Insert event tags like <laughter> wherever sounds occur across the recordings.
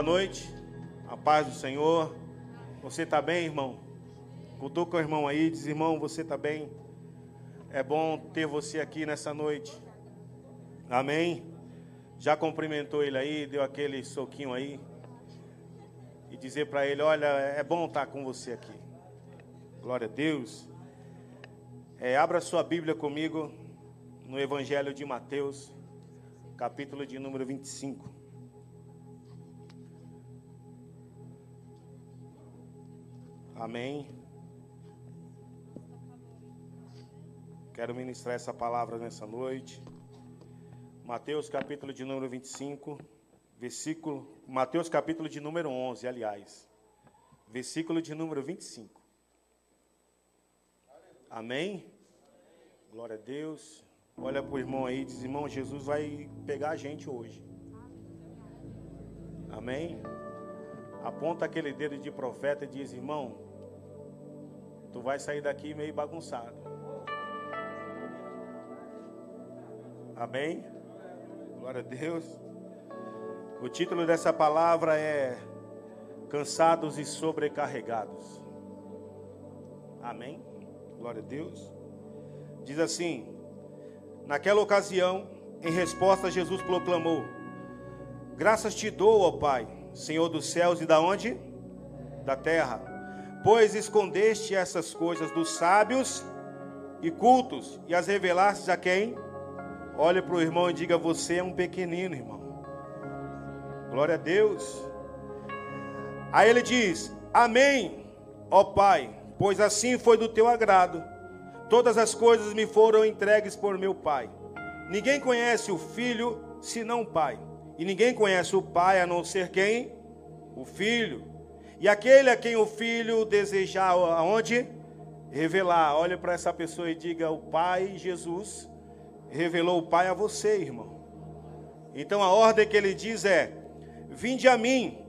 Boa noite, a paz do Senhor. Você está bem, irmão? Contou com o irmão aí, diz: irmão, você está bem? É bom ter você aqui nessa noite. Amém? Já cumprimentou ele aí, deu aquele soquinho aí. E dizer para ele: olha, é bom estar com você aqui. Glória a Deus. É, abra sua Bíblia comigo no Evangelho de Mateus, capítulo de número 25. Amém. Quero ministrar essa palavra nessa noite. Mateus capítulo de número 25, versículo Mateus capítulo de número 11, aliás. Versículo de número 25. Amém. Glória a Deus. Olha para o irmão aí, diz: "Irmão, Jesus vai pegar a gente hoje." Amém. Aponta aquele dedo de profeta e diz: "Irmão, tu vai sair daqui meio bagunçado. Amém? Glória a Deus. O título dessa palavra é Cansados e Sobrecarregados. Amém? Glória a Deus. Diz assim: Naquela ocasião, em resposta, Jesus proclamou: Graças te dou, ó Pai, Senhor dos céus e da onde? Da terra Pois escondeste essas coisas dos sábios e cultos e as revelaste a quem? Olhe para o irmão e diga: Você é um pequenino, irmão. Glória a Deus. Aí ele diz: Amém, ó Pai, pois assim foi do teu agrado. Todas as coisas me foram entregues por meu Pai. Ninguém conhece o Filho senão o Pai. E ninguém conhece o Pai a não ser quem? O Filho. E aquele a quem o filho desejar aonde? Revelar. Olha para essa pessoa e diga: O Pai Jesus revelou o Pai a você, irmão. Então a ordem que ele diz é: Vinde a mim,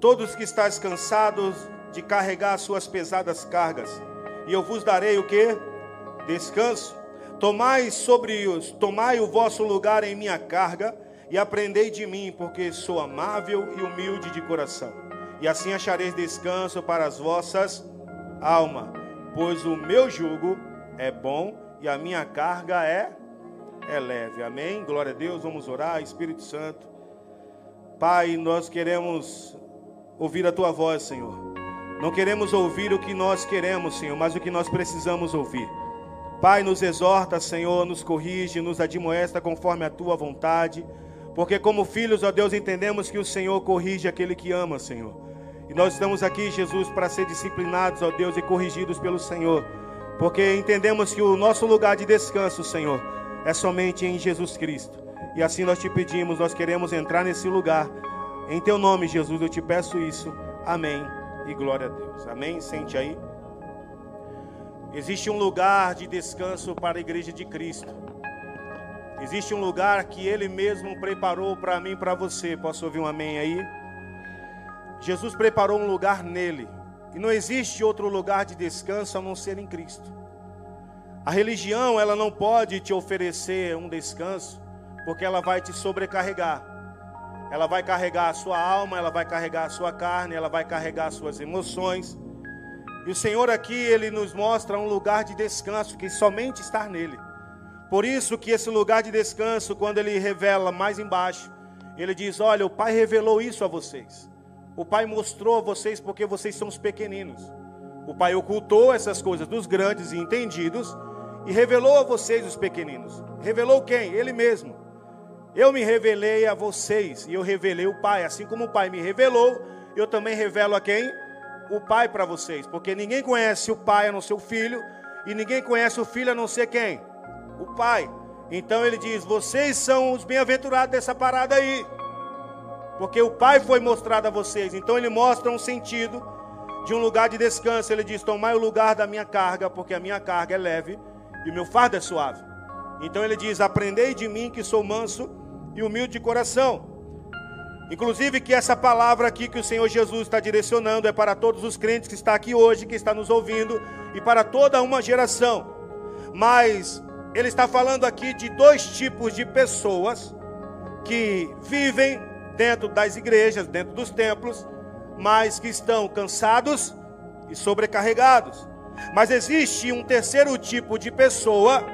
todos que estáis cansados de carregar suas pesadas cargas, e eu vos darei o que? Descanso. Tomai sobre os, tomai o vosso lugar em minha carga e aprendei de mim, porque sou amável e humilde de coração e assim achareis descanso para as vossas almas, pois o meu jugo é bom e a minha carga é, é leve. Amém? Glória a Deus, vamos orar, Espírito Santo. Pai, nós queremos ouvir a tua voz, Senhor. Não queremos ouvir o que nós queremos, Senhor, mas o que nós precisamos ouvir. Pai, nos exorta, Senhor, nos corrige, nos admoesta conforme a tua vontade. Porque, como filhos, ó Deus, entendemos que o Senhor corrige aquele que ama, Senhor. E nós estamos aqui, Jesus, para ser disciplinados, ó Deus, e corrigidos pelo Senhor. Porque entendemos que o nosso lugar de descanso, Senhor, é somente em Jesus Cristo. E assim nós te pedimos, nós queremos entrar nesse lugar. Em teu nome, Jesus, eu te peço isso. Amém. E glória a Deus. Amém. Sente aí. Existe um lugar de descanso para a igreja de Cristo. Existe um lugar que Ele mesmo preparou para mim para você. Posso ouvir um amém aí? Jesus preparou um lugar nele. E não existe outro lugar de descanso a não ser em Cristo. A religião, ela não pode te oferecer um descanso, porque ela vai te sobrecarregar. Ela vai carregar a sua alma, ela vai carregar a sua carne, ela vai carregar as suas emoções. E o Senhor aqui, ele nos mostra um lugar de descanso que somente está nele. Por isso que esse lugar de descanso, quando ele revela mais embaixo, ele diz: "Olha, o Pai revelou isso a vocês. O Pai mostrou a vocês porque vocês são os pequeninos. O Pai ocultou essas coisas dos grandes e entendidos e revelou a vocês os pequeninos. Revelou quem? Ele mesmo. Eu me revelei a vocês e eu revelei o Pai. Assim como o Pai me revelou, eu também revelo a quem? O Pai para vocês. Porque ninguém conhece o Pai a não ser o Filho e ninguém conhece o Filho a não ser quem? O Pai. Então ele diz: vocês são os bem-aventurados dessa parada aí porque o Pai foi mostrado a vocês. Então ele mostra um sentido de um lugar de descanso. Ele diz: Tomai o lugar da minha carga, porque a minha carga é leve e o meu fardo é suave. Então ele diz: Aprendei de mim que sou manso e humilde de coração. Inclusive que essa palavra aqui que o Senhor Jesus está direcionando é para todos os crentes que estão aqui hoje, que estão nos ouvindo, e para toda uma geração. Mas ele está falando aqui de dois tipos de pessoas que vivem dentro das igrejas, dentro dos templos, mas que estão cansados e sobrecarregados. Mas existe um terceiro tipo de pessoa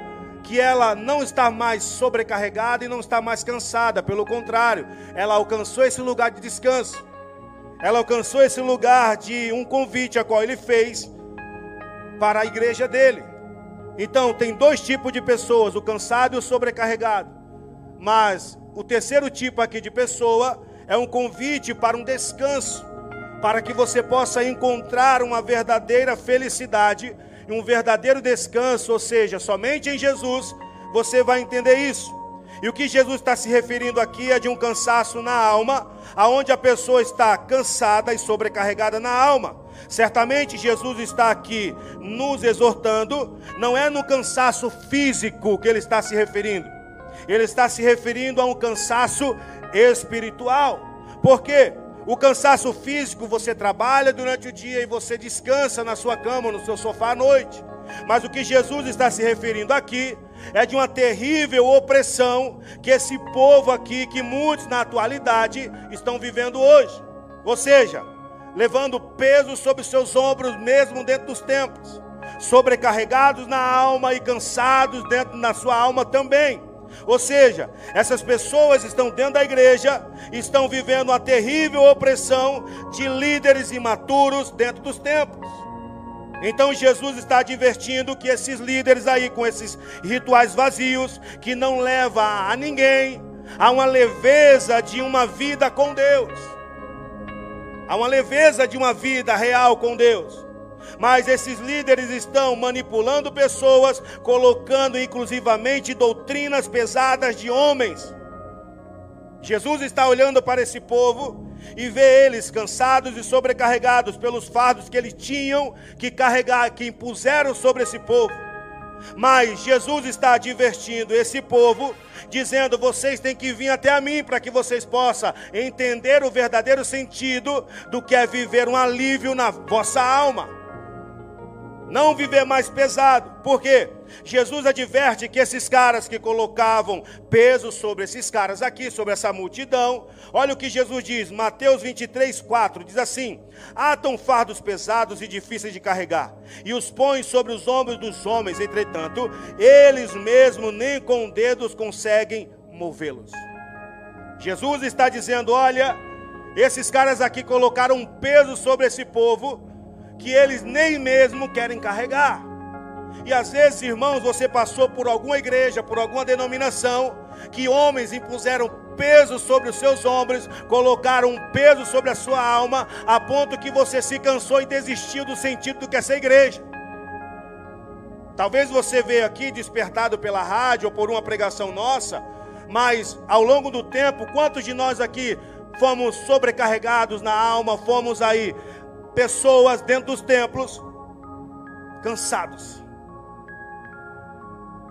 que ela não está mais sobrecarregada e não está mais cansada, pelo contrário, ela alcançou esse lugar de descanso. Ela alcançou esse lugar de um convite a qual ele fez para a igreja dele. Então, tem dois tipos de pessoas, o cansado e o sobrecarregado. Mas o terceiro tipo aqui de pessoa é um convite para um descanso, para que você possa encontrar uma verdadeira felicidade e um verdadeiro descanso, ou seja, somente em Jesus você vai entender isso. E o que Jesus está se referindo aqui é de um cansaço na alma, aonde a pessoa está cansada e sobrecarregada na alma. Certamente Jesus está aqui nos exortando, não é no cansaço físico que ele está se referindo. Ele está se referindo a um cansaço espiritual. Por quê? O cansaço físico você trabalha durante o dia e você descansa na sua cama, no seu sofá à noite. Mas o que Jesus está se referindo aqui é de uma terrível opressão que esse povo aqui, que muitos na atualidade estão vivendo hoje. Ou seja, levando peso sobre seus ombros, mesmo dentro dos templos, sobrecarregados na alma e cansados dentro da sua alma também. Ou seja, essas pessoas estão dentro da igreja, estão vivendo uma terrível opressão de líderes imaturos dentro dos templos. Então Jesus está advertindo que esses líderes aí com esses rituais vazios, que não leva a ninguém a uma leveza de uma vida com Deus. A uma leveza de uma vida real com Deus. Mas esses líderes estão manipulando pessoas, colocando inclusivamente doutrinas pesadas de homens. Jesus está olhando para esse povo e vê eles cansados e sobrecarregados pelos fardos que eles tinham que carregar, que impuseram sobre esse povo. Mas Jesus está advertindo esse povo, dizendo: vocês têm que vir até a mim para que vocês possam entender o verdadeiro sentido do que é viver um alívio na vossa alma não viver mais pesado. Por quê? Jesus adverte que esses caras que colocavam peso sobre esses caras aqui, sobre essa multidão, olha o que Jesus diz, Mateus 23, 4, diz assim: Atam fardos pesados e difíceis de carregar, e os põem sobre os ombros dos homens, entretanto, eles mesmos nem com dedos conseguem movê-los. Jesus está dizendo: olha, esses caras aqui colocaram um peso sobre esse povo que eles nem mesmo querem carregar. E às vezes, irmãos, você passou por alguma igreja, por alguma denominação, que homens impuseram peso sobre os seus ombros, colocaram um peso sobre a sua alma, a ponto que você se cansou e desistiu do sentido do que é essa igreja. Talvez você veio aqui despertado pela rádio ou por uma pregação nossa, mas ao longo do tempo, quantos de nós aqui fomos sobrecarregados na alma, fomos aí pessoas dentro dos templos cansados.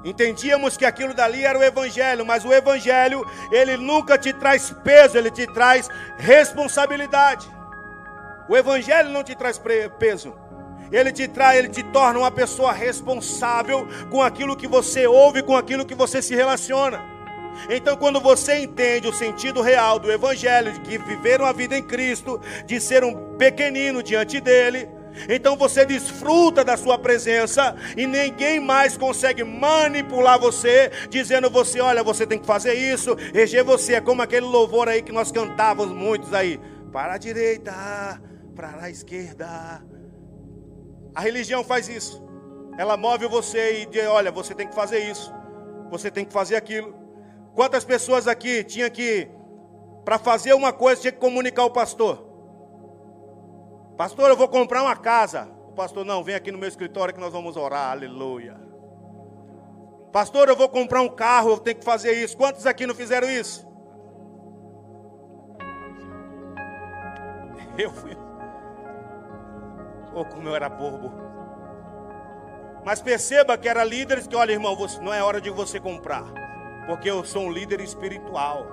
Entendíamos que aquilo dali era o evangelho, mas o evangelho, ele nunca te traz peso, ele te traz responsabilidade. O evangelho não te traz peso. Ele te traz, ele te torna uma pessoa responsável com aquilo que você ouve, com aquilo que você se relaciona. Então, quando você entende o sentido real do Evangelho, de que viver uma vida em Cristo, de ser um pequenino diante dele, então você desfruta da sua presença e ninguém mais consegue manipular você, dizendo você, olha, você tem que fazer isso, reger você. É como aquele louvor aí que nós cantávamos muitos aí. Para a direita, para a esquerda. A religião faz isso. Ela move você e diz, olha, você tem que fazer isso. Você tem que fazer aquilo. Quantas pessoas aqui tinha que, para fazer uma coisa, tinha que comunicar ao pastor? Pastor, eu vou comprar uma casa. O pastor, não, vem aqui no meu escritório que nós vamos orar, aleluia. Pastor, eu vou comprar um carro, eu tenho que fazer isso. Quantos aqui não fizeram isso? <laughs> Eu fui. Oh, como eu era bobo. Mas perceba que era líderes que, olha, irmão, não é hora de você comprar porque eu sou um líder espiritual.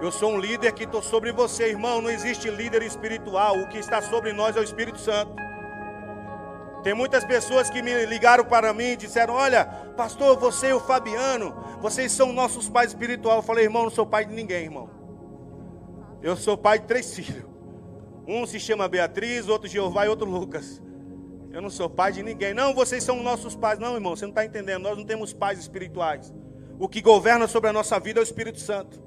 Eu sou um líder que estou sobre você, irmão. Não existe líder espiritual. O que está sobre nós é o Espírito Santo. Tem muitas pessoas que me ligaram para mim e disseram: Olha, pastor, você e o Fabiano, vocês são nossos pais espirituais. Eu falei, irmão, não sou pai de ninguém, irmão. Eu sou pai de três filhos. Um se chama Beatriz, outro Jeová e outro Lucas. Eu não sou pai de ninguém. Não, vocês são nossos pais. Não, irmão, você não está entendendo. Nós não temos pais espirituais. O que governa sobre a nossa vida é o Espírito Santo.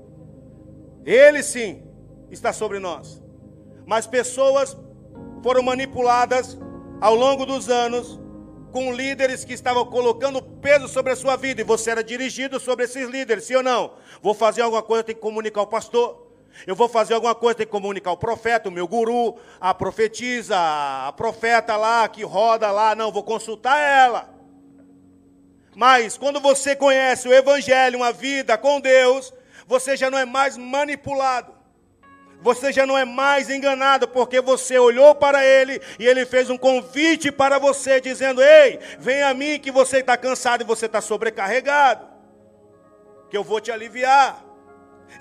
Ele sim está sobre nós. Mas pessoas foram manipuladas ao longo dos anos com líderes que estavam colocando peso sobre a sua vida e você era dirigido sobre esses líderes, sim ou não? Vou fazer alguma coisa, tem que comunicar ao pastor. Eu vou fazer alguma coisa, tem que comunicar ao profeta, o meu guru, a profetisa, a profeta lá que roda lá, não, vou consultar ela. Mas quando você conhece o evangelho, uma vida com Deus, você já não é mais manipulado. Você já não é mais enganado, porque você olhou para ele e ele fez um convite para você, dizendo: Ei, vem a mim que você está cansado e você está sobrecarregado, que eu vou te aliviar.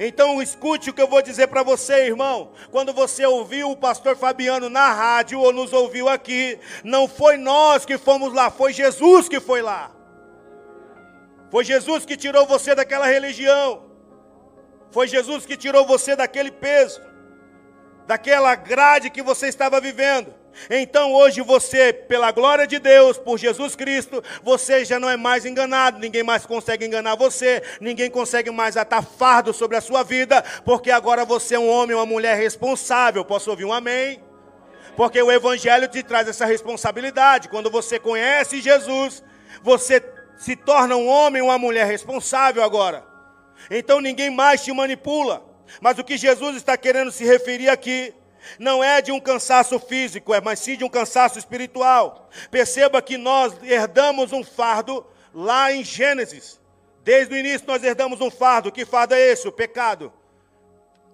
Então escute o que eu vou dizer para você, irmão. Quando você ouviu o pastor Fabiano na rádio ou nos ouviu aqui, não foi nós que fomos lá, foi Jesus que foi lá. Foi Jesus que tirou você daquela religião. Foi Jesus que tirou você daquele peso daquela grade que você estava vivendo. Então hoje você, pela glória de Deus, por Jesus Cristo, você já não é mais enganado, ninguém mais consegue enganar você, ninguém consegue mais atar fardo sobre a sua vida, porque agora você é um homem, uma mulher responsável. Posso ouvir um amém? Porque o Evangelho te traz essa responsabilidade. Quando você conhece Jesus, você se torna um homem, uma mulher responsável agora. Então ninguém mais te manipula. Mas o que Jesus está querendo se referir aqui não é de um cansaço físico, é mas sim de um cansaço espiritual. Perceba que nós herdamos um fardo lá em Gênesis. Desde o início nós herdamos um fardo. Que fardo é esse? O pecado.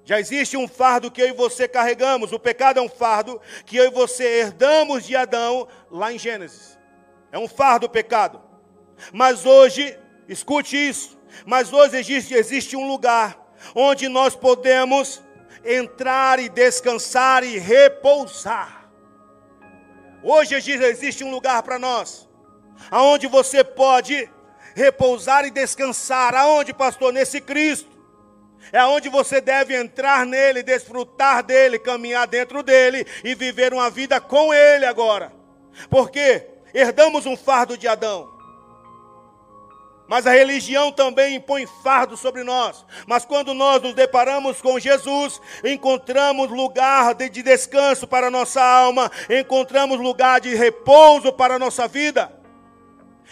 Já existe um fardo que eu e você carregamos. O pecado é um fardo que eu e você herdamos de Adão lá em Gênesis. É um fardo o pecado. Mas hoje, escute isso. Mas hoje existe, existe um lugar onde nós podemos entrar e descansar e repousar. Hoje existe um lugar para nós, aonde você pode repousar e descansar. Aonde, pastor? Nesse Cristo. É aonde você deve entrar nele, desfrutar dele, caminhar dentro dele e viver uma vida com ele agora. Porque herdamos um fardo de Adão. Mas a religião também impõe fardo sobre nós. Mas quando nós nos deparamos com Jesus, encontramos lugar de descanso para nossa alma, encontramos lugar de repouso para a nossa vida.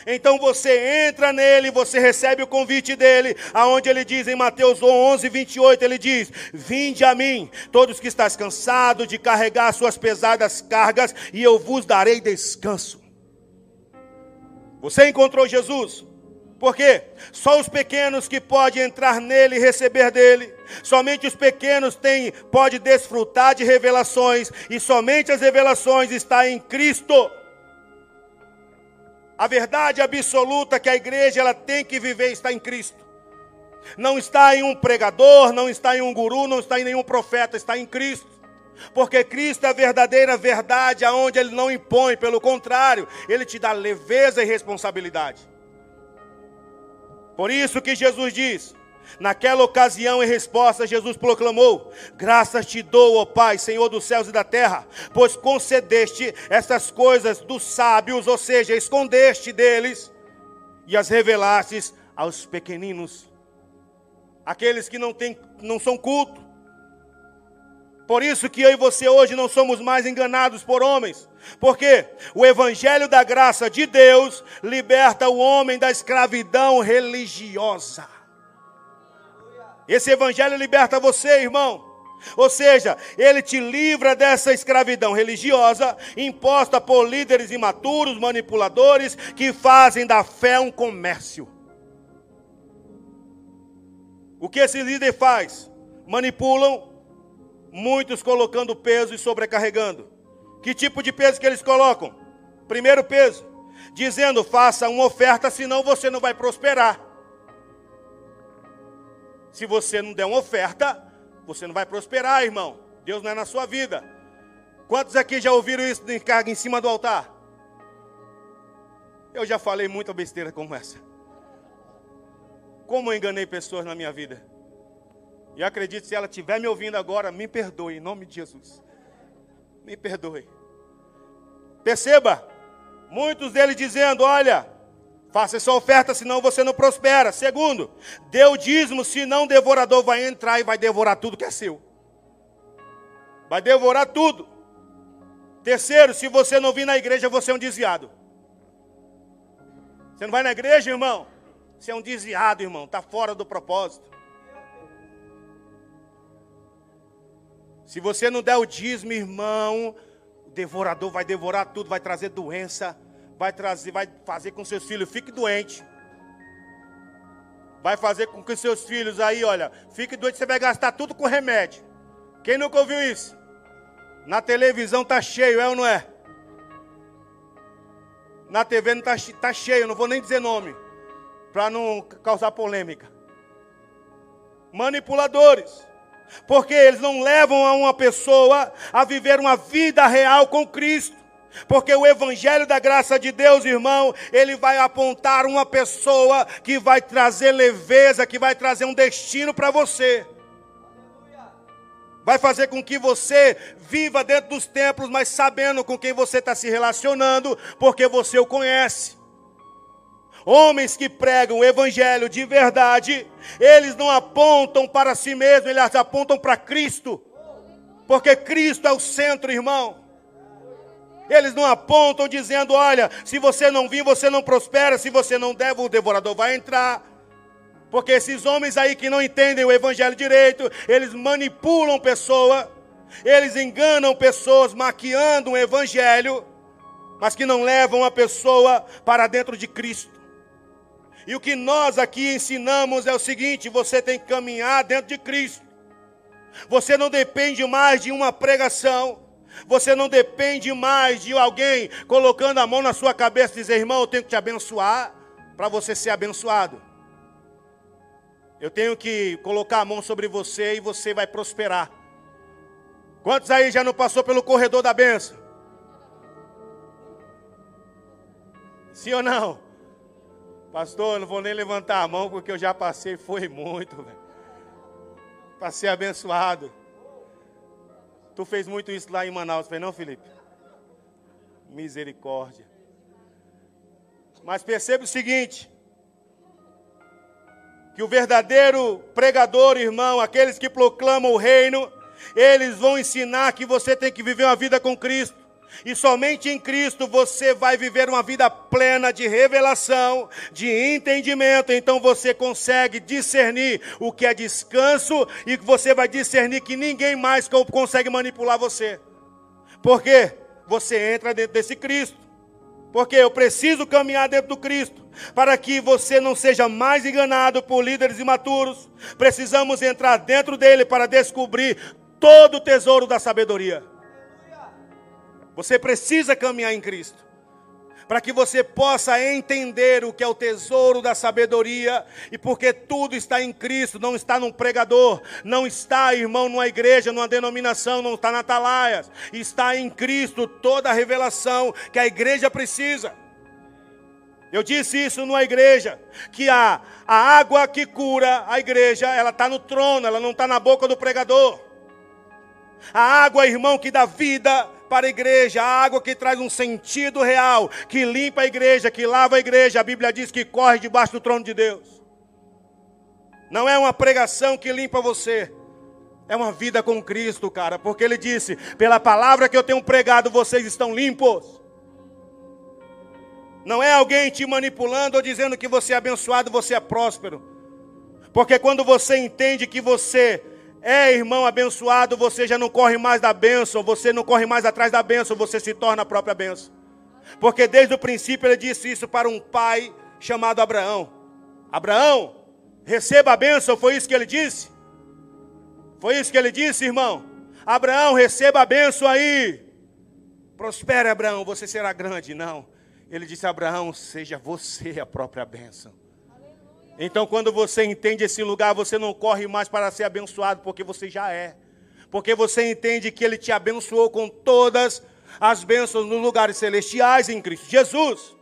Então você entra nele, você recebe o convite dele, aonde ele diz em Mateus 11, 28, ele diz: Vinde a mim, todos que estáis cansados de carregar suas pesadas cargas, e eu vos darei descanso. Você encontrou Jesus? Porque só os pequenos que podem entrar nele e receber dele. Somente os pequenos têm, pode desfrutar de revelações e somente as revelações está em Cristo. A verdade absoluta que a igreja ela tem que viver está em Cristo. Não está em um pregador, não está em um guru, não está em nenhum profeta, está em Cristo. Porque Cristo é a verdadeira verdade, aonde ele não impõe, pelo contrário, ele te dá leveza e responsabilidade. Por isso que Jesus diz: Naquela ocasião, em resposta, Jesus proclamou: Graças te dou, ó Pai, Senhor dos céus e da terra, pois concedeste estas coisas dos sábios, ou seja, escondeste deles e as revelastes aos pequeninos, aqueles que não, têm, não são cultos. Por isso que eu e você hoje não somos mais enganados por homens, porque o evangelho da graça de Deus liberta o homem da escravidão religiosa. Esse evangelho liberta você, irmão. Ou seja, ele te livra dessa escravidão religiosa imposta por líderes imaturos, manipuladores, que fazem da fé um comércio. O que esse líder faz? Manipulam, muitos colocando peso e sobrecarregando. Que tipo de peso que eles colocam? Primeiro peso, dizendo: faça uma oferta, senão você não vai prosperar. Se você não der uma oferta, você não vai prosperar, irmão. Deus não é na sua vida. Quantos aqui já ouviram isso de carga em cima do altar? Eu já falei muita besteira como essa. Como eu enganei pessoas na minha vida. E acredito, se ela estiver me ouvindo agora, me perdoe, em nome de Jesus. Me perdoe. Perceba, muitos deles dizendo: olha, faça essa oferta, senão você não prospera. Segundo, dê o dízimo, senão o devorador vai entrar e vai devorar tudo que é seu. Vai devorar tudo. Terceiro, se você não vir na igreja, você é um desviado. Você não vai na igreja, irmão? Você é um desviado, irmão. Está fora do propósito. Se você não der o dízimo, irmão, o devorador vai devorar tudo, vai trazer doença, vai trazer, vai fazer com seus filhos fiquem doentes. Vai fazer com que seus filhos aí, olha, fiquem doentes, você vai gastar tudo com remédio. Quem nunca ouviu isso? Na televisão tá cheio, é ou não é? Na TV não tá, tá cheio, não vou nem dizer nome, para não causar polêmica. Manipuladores. Porque eles não levam a uma pessoa a viver uma vida real com Cristo. Porque o Evangelho da graça de Deus, irmão, ele vai apontar uma pessoa que vai trazer leveza, que vai trazer um destino para você. Vai fazer com que você viva dentro dos templos, mas sabendo com quem você está se relacionando, porque você o conhece. Homens que pregam o evangelho de verdade, eles não apontam para si mesmos, eles apontam para Cristo. Porque Cristo é o centro, irmão. Eles não apontam dizendo: olha, se você não vir, você não prospera, se você não der, o devorador vai entrar. Porque esses homens aí que não entendem o evangelho direito, eles manipulam pessoas, eles enganam pessoas, maquiando um evangelho, mas que não levam a pessoa para dentro de Cristo. E o que nós aqui ensinamos é o seguinte: você tem que caminhar dentro de Cristo. Você não depende mais de uma pregação. Você não depende mais de alguém colocando a mão na sua cabeça e dizer, irmão, eu tenho que te abençoar para você ser abençoado. Eu tenho que colocar a mão sobre você e você vai prosperar. Quantos aí já não passou pelo corredor da benção? Sim ou não? Pastor, não vou nem levantar a mão porque eu já passei, foi muito. Passei abençoado. Tu fez muito isso lá em Manaus, foi não, Felipe? Misericórdia. Mas perceba o seguinte: que o verdadeiro pregador, irmão, aqueles que proclamam o reino, eles vão ensinar que você tem que viver uma vida com Cristo. E somente em Cristo você vai viver uma vida plena de revelação, de entendimento. Então você consegue discernir o que é descanso e você vai discernir que ninguém mais consegue manipular você. Porque você entra dentro desse Cristo. Porque eu preciso caminhar dentro do Cristo para que você não seja mais enganado por líderes imaturos. Precisamos entrar dentro dele para descobrir todo o tesouro da sabedoria. Você precisa caminhar em Cristo. Para que você possa entender o que é o tesouro da sabedoria, e porque tudo está em Cristo, não está num pregador, não está, irmão, numa igreja, numa denominação, não está na atalaias, está em Cristo toda a revelação que a igreja precisa. Eu disse isso numa igreja, que a, a água que cura a igreja, ela está no trono, ela não está na boca do pregador. A água, irmão, que dá vida para a igreja, a água que traz um sentido real, que limpa a igreja, que lava a igreja. A Bíblia diz que corre debaixo do trono de Deus. Não é uma pregação que limpa você, é uma vida com Cristo, cara, porque Ele disse: pela palavra que eu tenho pregado, vocês estão limpos. Não é alguém te manipulando ou dizendo que você é abençoado, você é próspero. Porque quando você entende que você é, irmão abençoado, você já não corre mais da bênção, você não corre mais atrás da bênção, você se torna a própria bênção. Porque desde o princípio ele disse isso para um pai chamado Abraão: Abraão, receba a bênção, foi isso que ele disse? Foi isso que ele disse, irmão? Abraão, receba a bênção aí. Prospere, Abraão, você será grande. Não. Ele disse: Abraão, seja você a própria bênção. Então, quando você entende esse lugar, você não corre mais para ser abençoado, porque você já é. Porque você entende que Ele te abençoou com todas as bênçãos nos lugares celestiais em Cristo Jesus.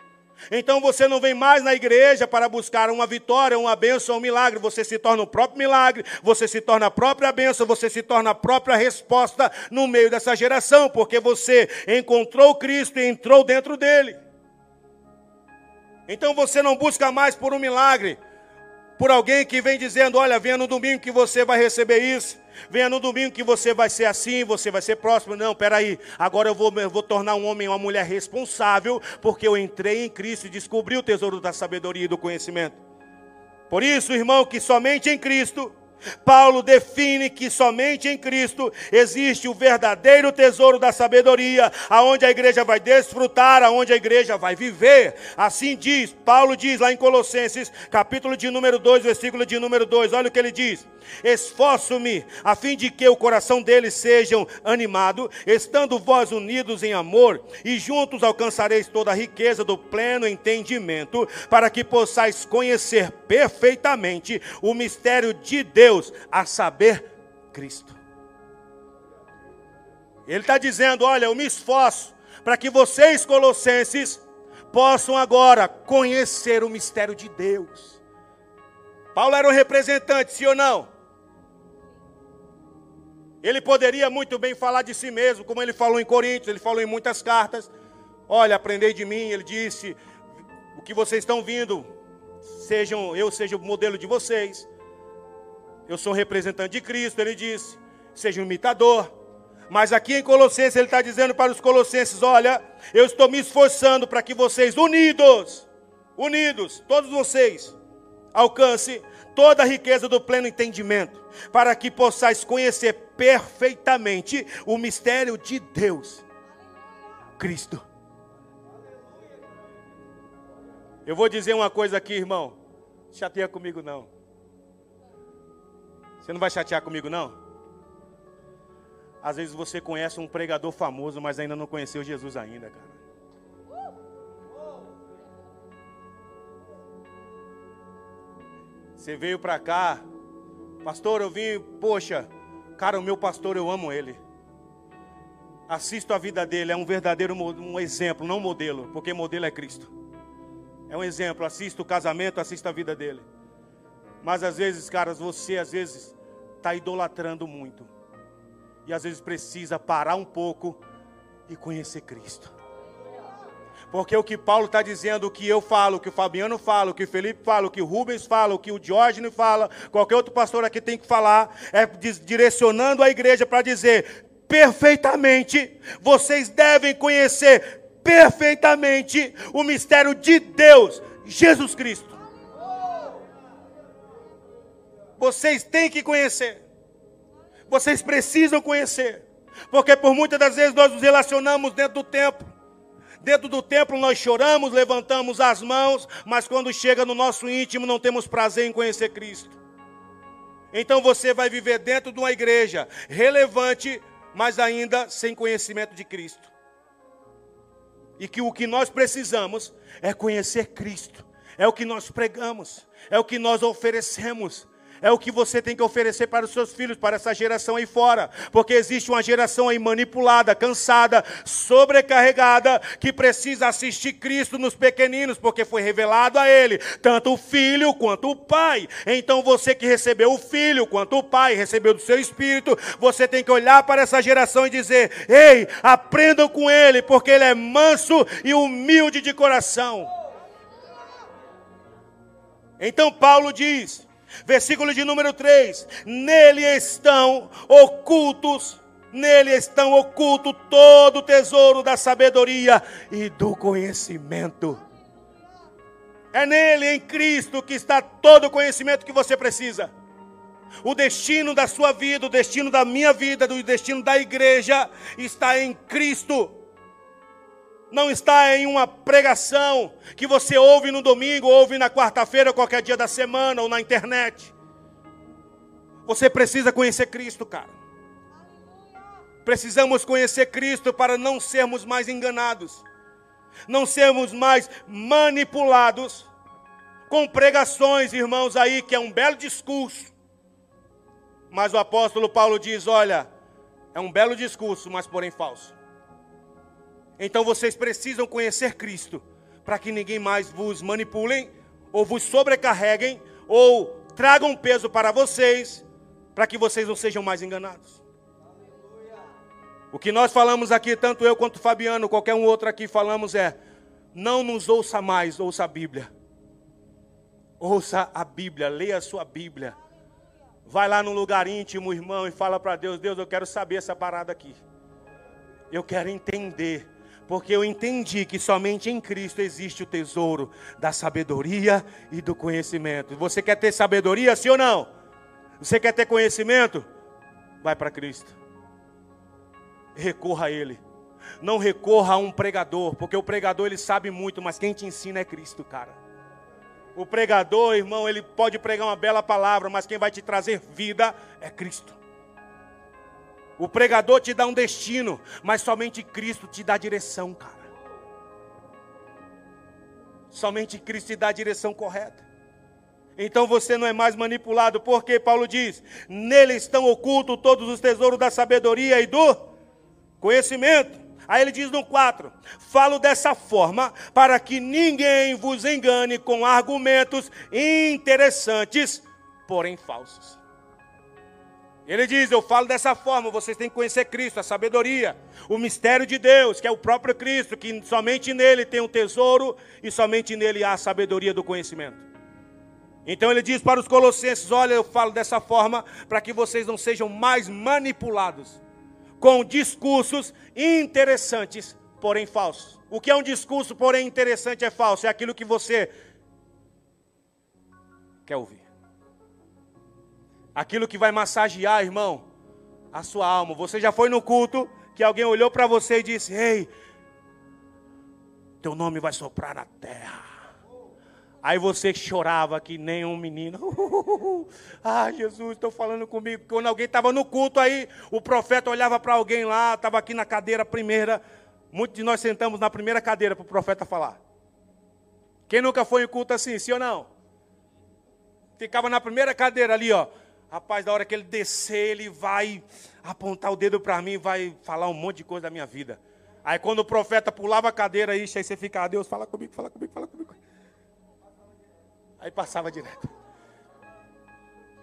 Então você não vem mais na igreja para buscar uma vitória, uma bênção, um milagre. Você se torna o próprio milagre, você se torna a própria bênção, você se torna a própria resposta no meio dessa geração, porque você encontrou Cristo e entrou dentro dele. Então você não busca mais por um milagre, por alguém que vem dizendo: Olha, venha no domingo que você vai receber isso. Venha no domingo que você vai ser assim, você vai ser próximo. Não, peraí. Agora eu vou, eu vou tornar um homem uma mulher responsável, porque eu entrei em Cristo e descobri o tesouro da sabedoria e do conhecimento. Por isso, irmão, que somente em Cristo Paulo define que somente em Cristo existe o verdadeiro tesouro da sabedoria, aonde a igreja vai desfrutar, aonde a igreja vai viver. Assim diz, Paulo diz lá em Colossenses, capítulo de número 2, versículo de número 2, olha o que ele diz: Esforço-me a fim de que o coração deles sejam animado, estando vós unidos em amor, e juntos alcançareis toda a riqueza do pleno entendimento, para que possais conhecer perfeitamente o mistério de Deus a saber, Cristo. Ele está dizendo: olha, eu me esforço para que vocês, colossenses, possam agora conhecer o mistério de Deus. Paulo era um representante, sim ou não? Ele poderia muito bem falar de si mesmo, como ele falou em Coríntios, ele falou em muitas cartas. Olha, aprendei de mim, ele disse: o que vocês estão vindo, sejam eu seja o modelo de vocês. Eu sou um representante de Cristo, ele disse. Seja um imitador. Mas aqui em Colossenses ele está dizendo para os colossenses: olha, eu estou me esforçando para que vocês, unidos, unidos, todos vocês, alcance toda a riqueza do pleno entendimento, para que possais conhecer perfeitamente o mistério de Deus, Cristo. Eu vou dizer uma coisa aqui, irmão. Chateia comigo não. Você não vai chatear comigo, não? Às vezes você conhece um pregador famoso, mas ainda não conheceu Jesus ainda, cara. Você veio para cá, pastor, eu vim, poxa, cara, o meu pastor, eu amo ele. Assisto a vida dele, é um verdadeiro um exemplo, não modelo, porque modelo é Cristo. É um exemplo, assisto o casamento, assisto a vida dele. Mas às vezes, caras, você às vezes está idolatrando muito. E às vezes precisa parar um pouco e conhecer Cristo. Porque o que Paulo está dizendo, o que eu falo, o que o Fabiano fala, o que o Felipe fala, o que o Rubens fala, o que o Diógenes fala, qualquer outro pastor aqui tem que falar, é direcionando a igreja para dizer: perfeitamente, vocês devem conhecer perfeitamente o mistério de Deus, Jesus Cristo. Vocês têm que conhecer. Vocês precisam conhecer. Porque por muitas das vezes nós nos relacionamos dentro do templo. Dentro do templo nós choramos, levantamos as mãos, mas quando chega no nosso íntimo não temos prazer em conhecer Cristo. Então você vai viver dentro de uma igreja relevante, mas ainda sem conhecimento de Cristo. E que o que nós precisamos é conhecer Cristo. É o que nós pregamos, é o que nós oferecemos é o que você tem que oferecer para os seus filhos, para essa geração aí fora, porque existe uma geração aí manipulada, cansada, sobrecarregada, que precisa assistir Cristo nos pequeninos, porque foi revelado a ele, tanto o filho quanto o pai. Então você que recebeu o filho quanto o pai, recebeu do seu espírito, você tem que olhar para essa geração e dizer: ei, aprendam com ele, porque ele é manso e humilde de coração. Então Paulo diz: Versículo de número 3: Nele estão ocultos, nele estão oculto todo o tesouro da sabedoria e do conhecimento. É nele, em Cristo, que está todo o conhecimento que você precisa. O destino da sua vida, o destino da minha vida, o destino da igreja está em Cristo não está em uma pregação que você ouve no domingo, ouve na quarta-feira, qualquer dia da semana, ou na internet. Você precisa conhecer Cristo, cara. Precisamos conhecer Cristo para não sermos mais enganados, não sermos mais manipulados com pregações, irmãos, aí, que é um belo discurso. Mas o apóstolo Paulo diz: olha, é um belo discurso, mas porém falso. Então vocês precisam conhecer Cristo para que ninguém mais vos manipulem, ou vos sobrecarreguem, ou tragam peso para vocês, para que vocês não sejam mais enganados. O que nós falamos aqui, tanto eu quanto Fabiano, qualquer um outro aqui falamos é: não nos ouça mais, ouça a Bíblia. Ouça a Bíblia, leia a sua Bíblia. Vai lá num lugar íntimo, irmão, e fala para Deus: Deus, eu quero saber essa parada aqui. Eu quero entender. Porque eu entendi que somente em Cristo existe o tesouro da sabedoria e do conhecimento. Você quer ter sabedoria, sim ou não? Você quer ter conhecimento? Vai para Cristo. Recorra a Ele. Não recorra a um pregador, porque o pregador ele sabe muito, mas quem te ensina é Cristo, cara. O pregador, irmão, ele pode pregar uma bela palavra, mas quem vai te trazer vida é Cristo. O pregador te dá um destino, mas somente Cristo te dá direção, cara. Somente Cristo te dá a direção correta. Então você não é mais manipulado, porque Paulo diz: nele estão ocultos todos os tesouros da sabedoria e do conhecimento. Aí ele diz no 4: Falo dessa forma para que ninguém vos engane com argumentos interessantes, porém falsos. Ele diz: Eu falo dessa forma, vocês têm que conhecer Cristo, a sabedoria, o mistério de Deus, que é o próprio Cristo, que somente nele tem um tesouro e somente nele há a sabedoria do conhecimento. Então ele diz para os colossenses: Olha, eu falo dessa forma para que vocês não sejam mais manipulados com discursos interessantes, porém falsos. O que é um discurso, porém interessante, é falso? É aquilo que você quer ouvir. Aquilo que vai massagear, irmão, a sua alma. Você já foi no culto que alguém olhou para você e disse: Ei, teu nome vai soprar na terra. Aí você chorava que nem um menino. <laughs> ah, Jesus, estou falando comigo. Quando alguém estava no culto aí, o profeta olhava para alguém lá, estava aqui na cadeira primeira. Muitos de nós sentamos na primeira cadeira para o profeta falar. Quem nunca foi em culto assim, sim ou não? Ficava na primeira cadeira ali, ó. Rapaz, da hora que ele descer, ele vai apontar o dedo para mim, vai falar um monte de coisa da minha vida. Aí quando o profeta pulava a cadeira, aí, aí você ficava, Deus, fala comigo, fala comigo, fala comigo. Aí passava direto.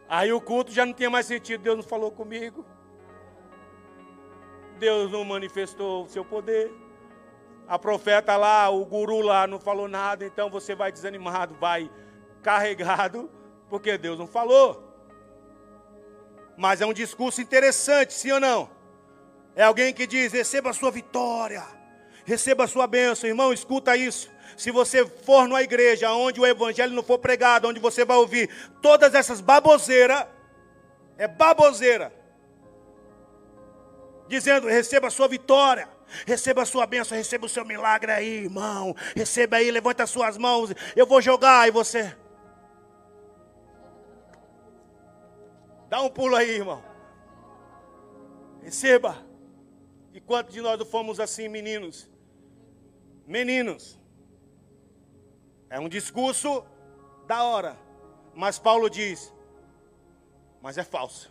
Aí o culto já não tinha mais sentido. Deus não falou comigo. Deus não manifestou o seu poder. A profeta lá, o guru lá não falou nada. Então você vai desanimado, vai carregado, porque Deus não falou. Mas é um discurso interessante, sim ou não? É alguém que diz: receba a sua vitória, receba a sua bênção. Irmão, escuta isso. Se você for numa igreja onde o evangelho não for pregado, onde você vai ouvir todas essas baboseiras, é baboseira. Dizendo, receba a sua vitória, receba a sua bênção, receba o seu milagre aí, irmão. Receba aí, levanta as suas mãos, eu vou jogar e você. Dá um pulo aí, irmão. Receba. E quantos de nós fomos assim, meninos? Meninos. É um discurso da hora. Mas Paulo diz: mas é falso.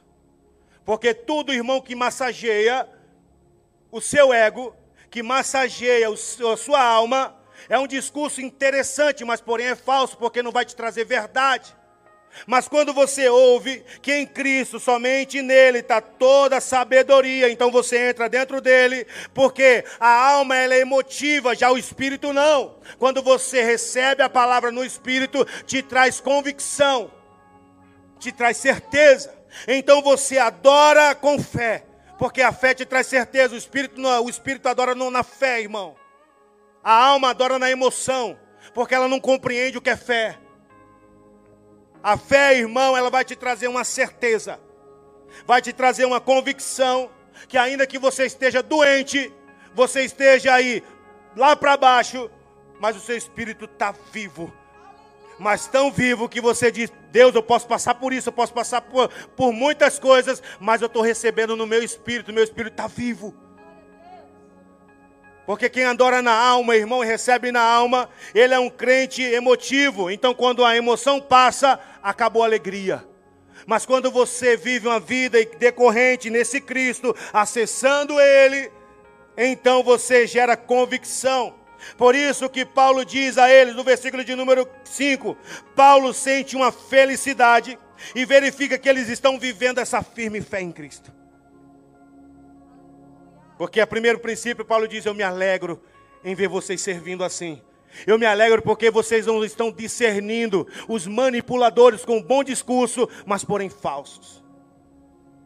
Porque todo irmão que massageia o seu ego, que massageia a sua alma, é um discurso interessante, mas porém é falso, porque não vai te trazer verdade. Mas quando você ouve que em Cristo, somente nele está toda a sabedoria, então você entra dentro dele, porque a alma ela é emotiva, já o espírito não. Quando você recebe a palavra no espírito, te traz convicção, te traz certeza. Então você adora com fé, porque a fé te traz certeza. O espírito não, o espírito adora não na fé, irmão. A alma adora na emoção, porque ela não compreende o que é fé. A fé, irmão, ela vai te trazer uma certeza, vai te trazer uma convicção que ainda que você esteja doente, você esteja aí lá para baixo, mas o seu espírito está vivo. Mas tão vivo que você diz: Deus, eu posso passar por isso, eu posso passar por, por muitas coisas, mas eu estou recebendo no meu espírito, meu espírito está vivo. Porque quem adora na alma, irmão, recebe na alma, ele é um crente emotivo. Então, quando a emoção passa, acabou a alegria. Mas quando você vive uma vida decorrente nesse Cristo, acessando Ele, então você gera convicção. Por isso que Paulo diz a eles, no versículo de número 5, Paulo sente uma felicidade e verifica que eles estão vivendo essa firme fé em Cristo. Porque a primeiro princípio, Paulo diz: Eu me alegro em ver vocês servindo assim. Eu me alegro porque vocês não estão discernindo os manipuladores com bom discurso, mas porém falsos.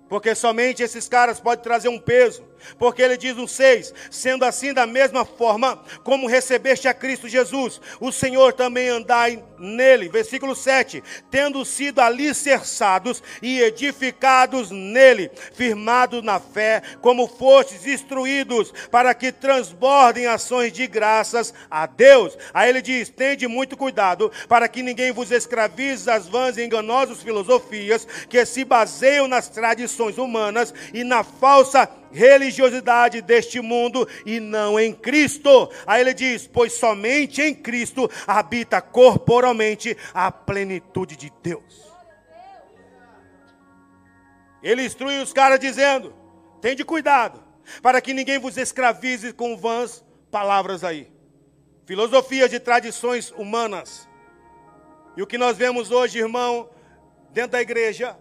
Porque somente esses caras podem trazer um peso. Porque ele diz no 6: sendo assim, da mesma forma como recebeste a Cristo Jesus, o Senhor também andai nele. Versículo 7: tendo sido alicerçados e edificados nele, firmados na fé, como fostes instruídos, para que transbordem ações de graças a Deus. Aí ele diz: tende muito cuidado, para que ninguém vos escravize as vãs e enganosas filosofias que se baseiam nas tradições humanas e na falsa religiosidade deste mundo e não em Cristo. Aí ele diz: Pois somente em Cristo habita corporalmente a plenitude de Deus. Ele instrui os caras dizendo: Tende cuidado, para que ninguém vos escravize com vãs palavras aí. Filosofias de tradições humanas. E o que nós vemos hoje, irmão, dentro da igreja,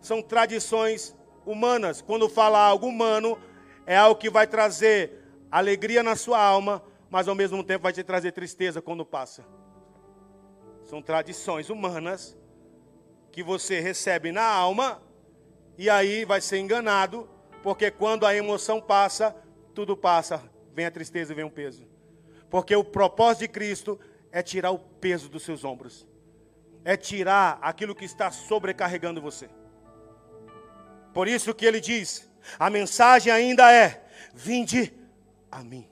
são tradições humanas. Quando fala algo humano, é algo que vai trazer alegria na sua alma, mas ao mesmo tempo vai te trazer tristeza quando passa. São tradições humanas que você recebe na alma e aí vai ser enganado, porque quando a emoção passa, tudo passa, vem a tristeza e vem o peso. Porque o propósito de Cristo é tirar o peso dos seus ombros. É tirar aquilo que está sobrecarregando você. Por isso que ele diz: a mensagem ainda é: vinde a mim.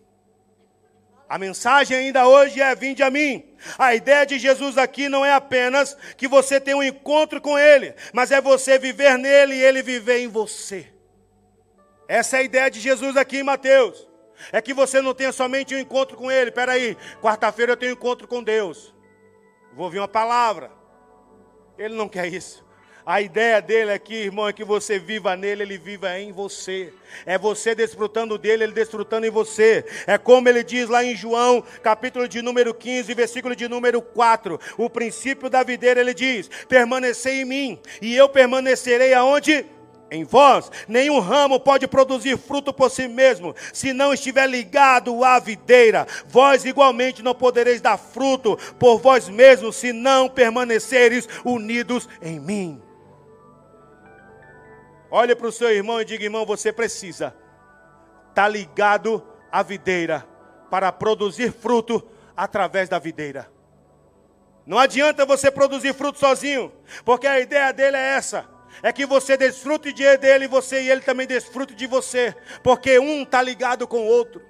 A mensagem ainda hoje é: vinde a mim. A ideia de Jesus aqui não é apenas que você tenha um encontro com Ele, mas é você viver nele e Ele viver em você. Essa é a ideia de Jesus aqui em Mateus. É que você não tenha somente um encontro com Ele. Espera aí, quarta-feira eu tenho um encontro com Deus. Vou ouvir uma palavra. Ele não quer isso. A ideia dele aqui, irmão, é que você viva nele, ele viva em você. É você desfrutando dele, ele desfrutando em você. É como ele diz lá em João, capítulo de número 15, versículo de número 4. O princípio da videira, ele diz: permanecei em mim, e eu permanecerei aonde? em vós, nenhum ramo pode produzir fruto por si mesmo, se não estiver ligado à videira. Vós igualmente não podereis dar fruto por vós mesmos, se não permaneceres unidos em mim. Olhe para o seu irmão e diga: irmão, você precisa estar tá ligado à videira para produzir fruto através da videira. Não adianta você produzir fruto sozinho, porque a ideia dele é essa: é que você desfrute de dele, você e ele também desfrute de você, porque um está ligado com o outro.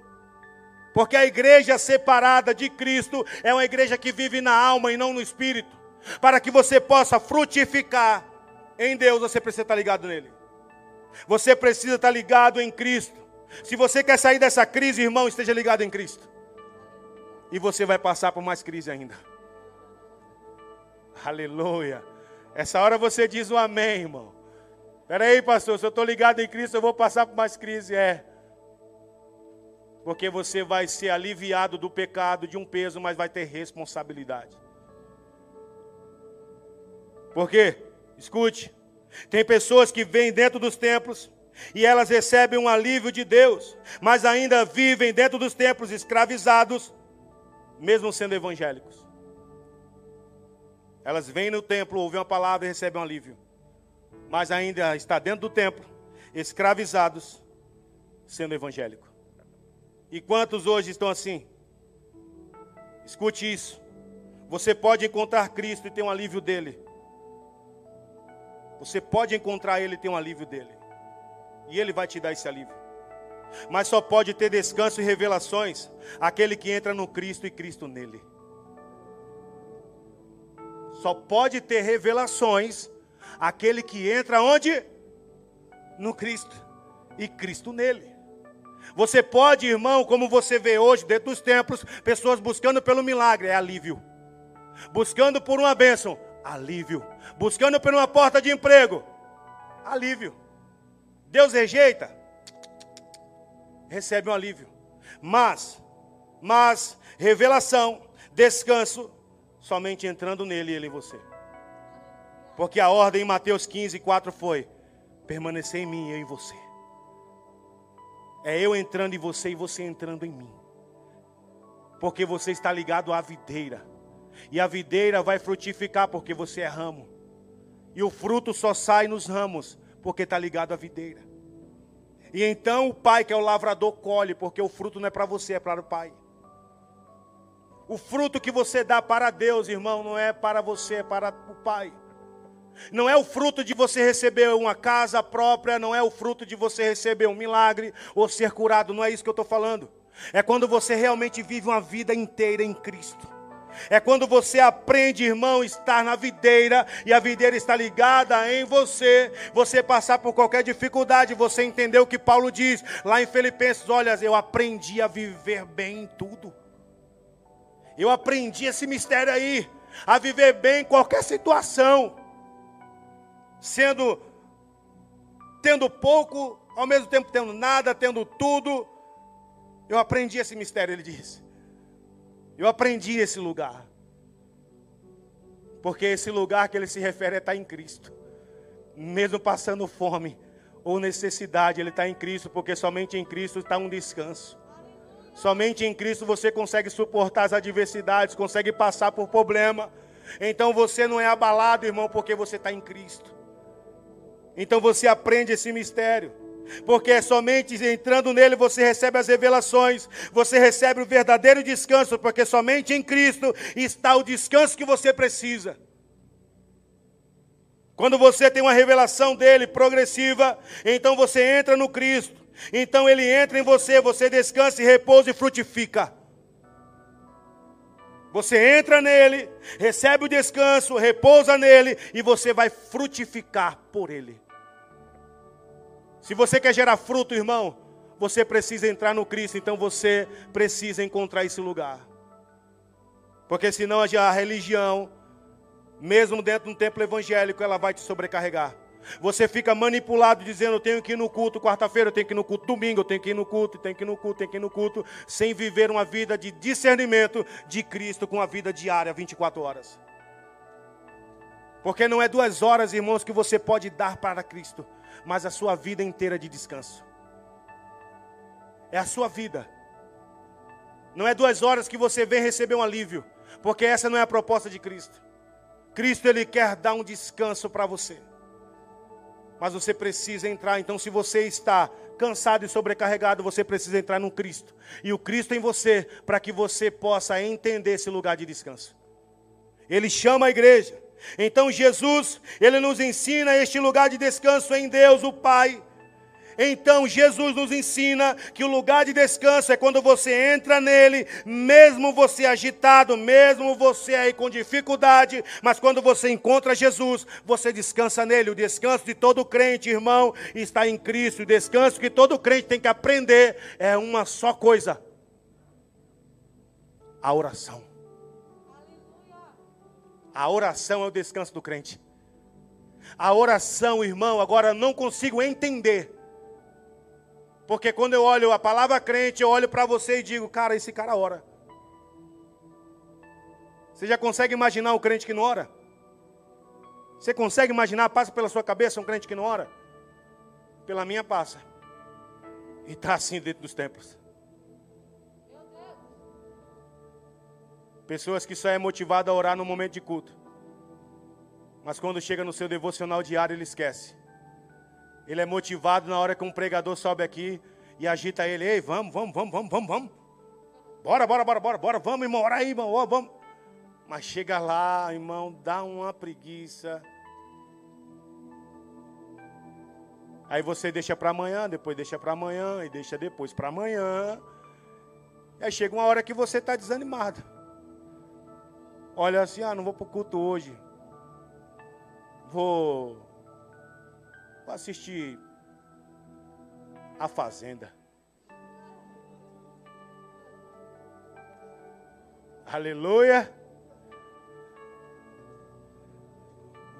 Porque a igreja separada de Cristo é uma igreja que vive na alma e não no espírito. Para que você possa frutificar em Deus, você precisa estar ligado nele. Você precisa estar ligado em Cristo. Se você quer sair dessa crise, irmão, esteja ligado em Cristo. E você vai passar por mais crise ainda. Aleluia. Essa hora você diz o amém, irmão. Espera aí, pastor, se eu estou ligado em Cristo, eu vou passar por mais crise. É. Porque você vai ser aliviado do pecado, de um peso, mas vai ter responsabilidade. Por quê? Escute. Tem pessoas que vêm dentro dos templos e elas recebem um alívio de Deus, mas ainda vivem dentro dos templos escravizados, mesmo sendo evangélicos. Elas vêm no templo, ouvem uma palavra e recebem um alívio, mas ainda está dentro do templo, escravizados, sendo evangélico. E quantos hoje estão assim? Escute isso. Você pode encontrar Cristo e ter um alívio dele, você pode encontrar Ele e ter um alívio dele. E Ele vai te dar esse alívio. Mas só pode ter descanso e revelações aquele que entra no Cristo e Cristo nele. Só pode ter revelações aquele que entra onde? No Cristo e Cristo nele. Você pode, irmão, como você vê hoje dentro dos templos, pessoas buscando pelo milagre, é alívio. Buscando por uma bênção, alívio. Buscando por uma porta de emprego, alívio. Deus rejeita, recebe um alívio. Mas Mas revelação, descanso, somente entrando nele e ele em você. Porque a ordem em Mateus 15, 4 foi: permanecer em mim e eu em você. É eu entrando em você e você entrando em mim. Porque você está ligado à videira. E a videira vai frutificar porque você é ramo. E o fruto só sai nos ramos porque está ligado à videira. E então o pai, que é o lavrador, colhe, porque o fruto não é para você, é para o pai. O fruto que você dá para Deus, irmão, não é para você, é para o pai. Não é o fruto de você receber uma casa própria, não é o fruto de você receber um milagre ou ser curado, não é isso que eu estou falando. É quando você realmente vive uma vida inteira em Cristo. É quando você aprende, irmão, estar na videira e a videira está ligada em você. Você passar por qualquer dificuldade, você entendeu o que Paulo diz lá em Filipenses: Olha, eu aprendi a viver bem em tudo. Eu aprendi esse mistério aí, a viver bem em qualquer situação sendo tendo pouco, ao mesmo tempo tendo nada, tendo tudo. Eu aprendi esse mistério, ele diz. Eu aprendi esse lugar. Porque esse lugar que ele se refere é estar em Cristo. Mesmo passando fome ou necessidade, ele está em Cristo, porque somente em Cristo está um descanso. Somente em Cristo você consegue suportar as adversidades, consegue passar por problema. Então você não é abalado, irmão, porque você está em Cristo. Então você aprende esse mistério. Porque é somente entrando nele você recebe as revelações, você recebe o verdadeiro descanso, porque somente em Cristo está o descanso que você precisa. Quando você tem uma revelação dele progressiva, então você entra no Cristo. Então ele entra em você, você descansa e repousa e frutifica. Você entra nele, recebe o descanso, repousa nele e você vai frutificar por ele. Se você quer gerar fruto, irmão, você precisa entrar no Cristo, então você precisa encontrar esse lugar. Porque senão a religião, mesmo dentro de um templo evangélico, ela vai te sobrecarregar. Você fica manipulado dizendo: eu tenho que ir no culto quarta-feira, eu tenho que ir no culto domingo, eu tenho que ir no culto, tenho que ir no culto, tenho que ir no culto, sem viver uma vida de discernimento de Cristo com a vida diária, 24 horas. Porque não é duas horas, irmãos, que você pode dar para Cristo mas a sua vida inteira de descanso. É a sua vida. Não é duas horas que você vem receber um alívio, porque essa não é a proposta de Cristo. Cristo ele quer dar um descanso para você. Mas você precisa entrar, então se você está cansado e sobrecarregado, você precisa entrar no Cristo. E o Cristo em você, para que você possa entender esse lugar de descanso. Ele chama a igreja então Jesus, ele nos ensina este lugar de descanso em Deus, o Pai. Então Jesus nos ensina que o lugar de descanso é quando você entra nele, mesmo você agitado, mesmo você aí com dificuldade, mas quando você encontra Jesus, você descansa nele. O descanso de todo crente, irmão, está em Cristo. O descanso que todo crente tem que aprender é uma só coisa: a oração. A oração é o descanso do crente. A oração, irmão, agora não consigo entender. Porque quando eu olho a palavra crente, eu olho para você e digo, cara, esse cara ora. Você já consegue imaginar um crente que não ora? Você consegue imaginar, passa pela sua cabeça um crente que não ora? Pela minha passa. E está assim dentro dos templos. Pessoas que só é motivado a orar no momento de culto. Mas quando chega no seu devocional diário, ele esquece. Ele é motivado na hora que um pregador sobe aqui e agita ele. Ei, vamos, vamos, vamos, vamos, vamos, vamos. Bora, bora, bora, bora, bora. Vamos, irmão, ora aí, irmão, vamos. Mas chega lá, irmão, dá uma preguiça. Aí você deixa para amanhã, depois deixa para amanhã e deixa depois para amanhã. Aí chega uma hora que você está desanimado olha assim, ah, não vou para o culto hoje. Vou, assistir a Fazenda. Aleluia.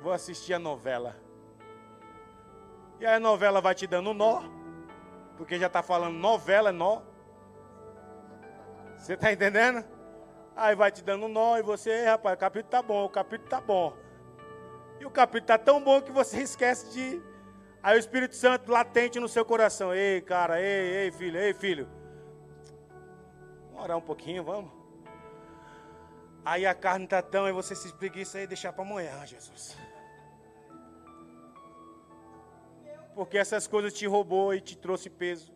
Vou assistir a novela. E aí a novela vai te dando nó. Porque já está falando novela, é nó. Você está entendendo? Aí vai te dando nó e você, rapaz, o capítulo tá bom, o capítulo tá bom. E o capítulo tá tão bom que você <laughs> esquece de. Aí o Espírito Santo latente no seu coração. Ei, cara, ei, ei, filho, ei, filho. Vamos orar um pouquinho, vamos. Aí a carne está tão, e você se espreguiça e deixar para amanhã, Jesus. Porque essas coisas te roubou e te trouxe peso.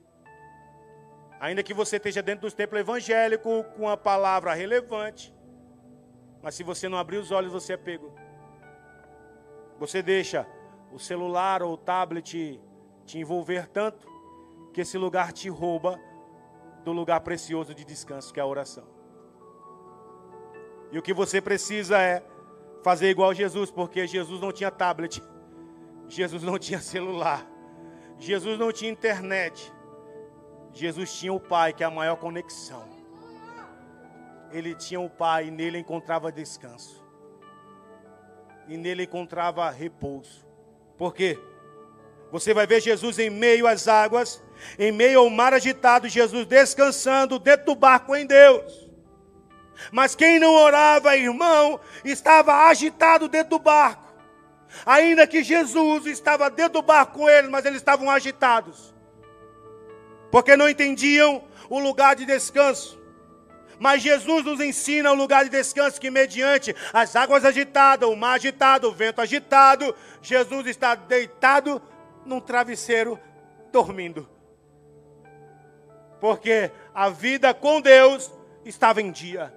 Ainda que você esteja dentro dos templos evangélicos com a palavra relevante, mas se você não abrir os olhos, você é pego. Você deixa o celular ou o tablet te envolver tanto que esse lugar te rouba do lugar precioso de descanso que é a oração. E o que você precisa é fazer igual Jesus, porque Jesus não tinha tablet, Jesus não tinha celular, Jesus não tinha internet. Jesus tinha o Pai, que é a maior conexão. Ele tinha o Pai e nele encontrava descanso. E nele encontrava repouso. Por quê? Você vai ver Jesus em meio às águas, em meio ao mar agitado, Jesus descansando dentro do barco em Deus. Mas quem não orava, irmão, estava agitado dentro do barco. Ainda que Jesus estava dentro do barco com eles, mas eles estavam agitados. Porque não entendiam o lugar de descanso. Mas Jesus nos ensina o lugar de descanso que mediante as águas agitadas, o mar agitado, o vento agitado, Jesus está deitado num travesseiro dormindo. Porque a vida com Deus estava em dia.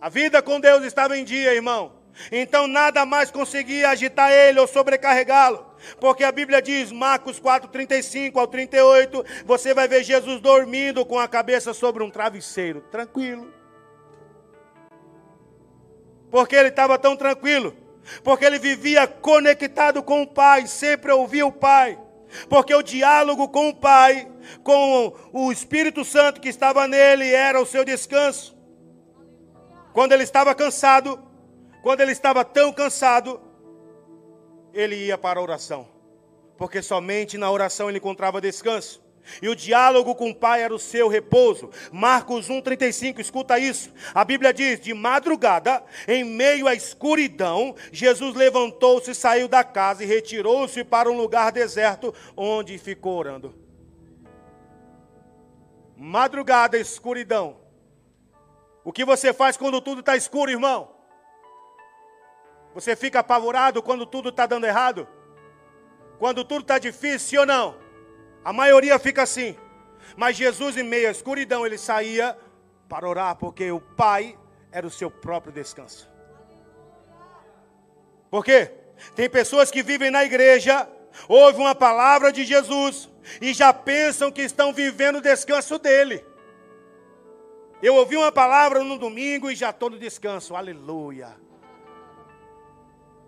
A vida com Deus estava em dia, irmão. Então nada mais conseguia agitar ele ou sobrecarregá-lo. Porque a Bíblia diz, Marcos 4, 35 ao 38, você vai ver Jesus dormindo com a cabeça sobre um travesseiro, tranquilo. Porque ele estava tão tranquilo, porque ele vivia conectado com o Pai, sempre ouvia o Pai. Porque o diálogo com o Pai, com o Espírito Santo que estava nele, era o seu descanso. Quando ele estava cansado, quando ele estava tão cansado, ele ia para a oração. Porque somente na oração ele encontrava descanso. E o diálogo com o Pai era o seu repouso. Marcos 1,35, escuta isso. A Bíblia diz: De madrugada, em meio à escuridão, Jesus levantou-se, saiu da casa e retirou-se para um lugar deserto, onde ficou orando. Madrugada, escuridão. O que você faz quando tudo está escuro, irmão? Você fica apavorado quando tudo está dando errado? Quando tudo está difícil ou não? A maioria fica assim. Mas Jesus, em meio à escuridão, ele saía para orar, porque o Pai era o seu próprio descanso. Por quê? Tem pessoas que vivem na igreja, ouvem uma palavra de Jesus e já pensam que estão vivendo o descanso dele. Eu ouvi uma palavra no domingo e já estou no descanso. Aleluia.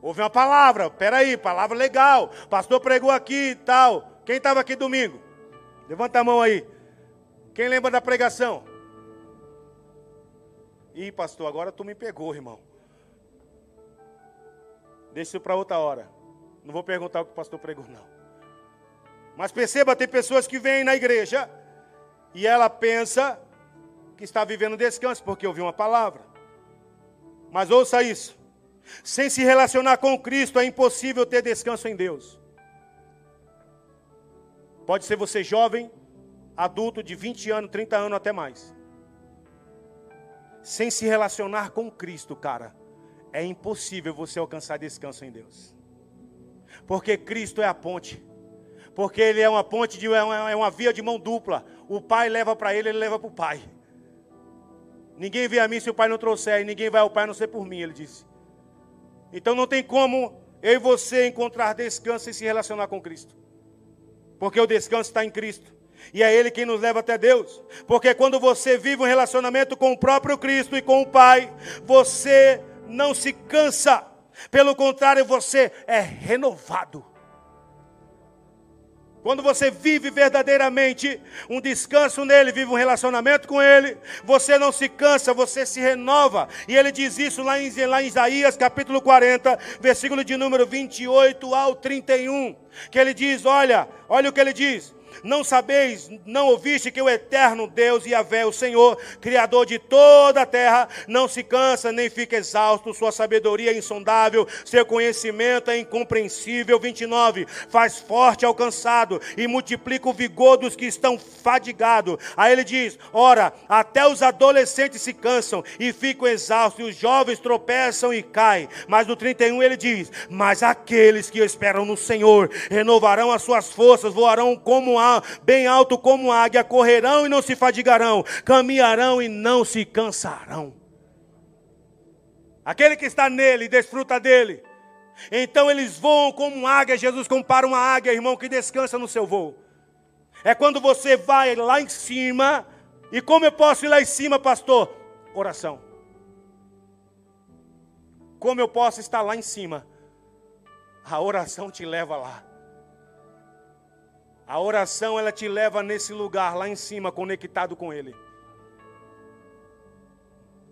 Ouvi uma palavra, peraí, palavra legal. Pastor pregou aqui e tal. Quem estava aqui domingo? Levanta a mão aí. Quem lembra da pregação? Ih, pastor, agora tu me pegou, irmão. Deixa isso para outra hora. Não vou perguntar o que o pastor pregou, não. Mas perceba, tem pessoas que vêm na igreja e ela pensa que está vivendo descanso porque ouviu uma palavra. Mas ouça isso: sem se relacionar com Cristo é impossível ter descanso em Deus. Pode ser você jovem, adulto de 20 anos, 30 anos até mais. Sem se relacionar com Cristo, cara, é impossível você alcançar descanso em Deus. Porque Cristo é a ponte. Porque Ele é uma ponte, de, é, uma, é via de mão dupla. O Pai leva para Ele, Ele leva para o Pai. Ninguém vem a mim se o Pai não trouxer, e ninguém vai ao Pai a não ser por mim, ele disse. Então não tem como eu e você encontrar descanso e se relacionar com Cristo. Porque o descanso está em Cristo. E é Ele quem nos leva até Deus. Porque quando você vive um relacionamento com o próprio Cristo e com o Pai, você não se cansa. Pelo contrário, você é renovado. Quando você vive verdadeiramente um descanso nele, vive um relacionamento com ele, você não se cansa, você se renova. E ele diz isso lá em, lá em Isaías capítulo 40, versículo de número 28 ao 31. Que ele diz: Olha, olha o que ele diz. Não sabeis, não ouviste que o eterno Deus e Yahvé, o Senhor, Criador de toda a terra, não se cansa nem fica exausto, sua sabedoria é insondável, seu conhecimento é incompreensível. 29. Faz forte ao cansado e multiplica o vigor dos que estão fadigados. Aí ele diz: Ora, até os adolescentes se cansam e ficam exaustos, e os jovens tropeçam e caem. Mas no 31 ele diz: Mas aqueles que esperam no Senhor renovarão as suas forças, voarão como bem alto como águia, correrão e não se fadigarão, caminharão e não se cansarão. Aquele que está nele, desfruta dele. Então eles voam como águia. Jesus compara uma águia, irmão, que descansa no seu voo. É quando você vai lá em cima. E como eu posso ir lá em cima, pastor? Oração. Como eu posso estar lá em cima? A oração te leva lá. A oração ela te leva nesse lugar lá em cima, conectado com Ele.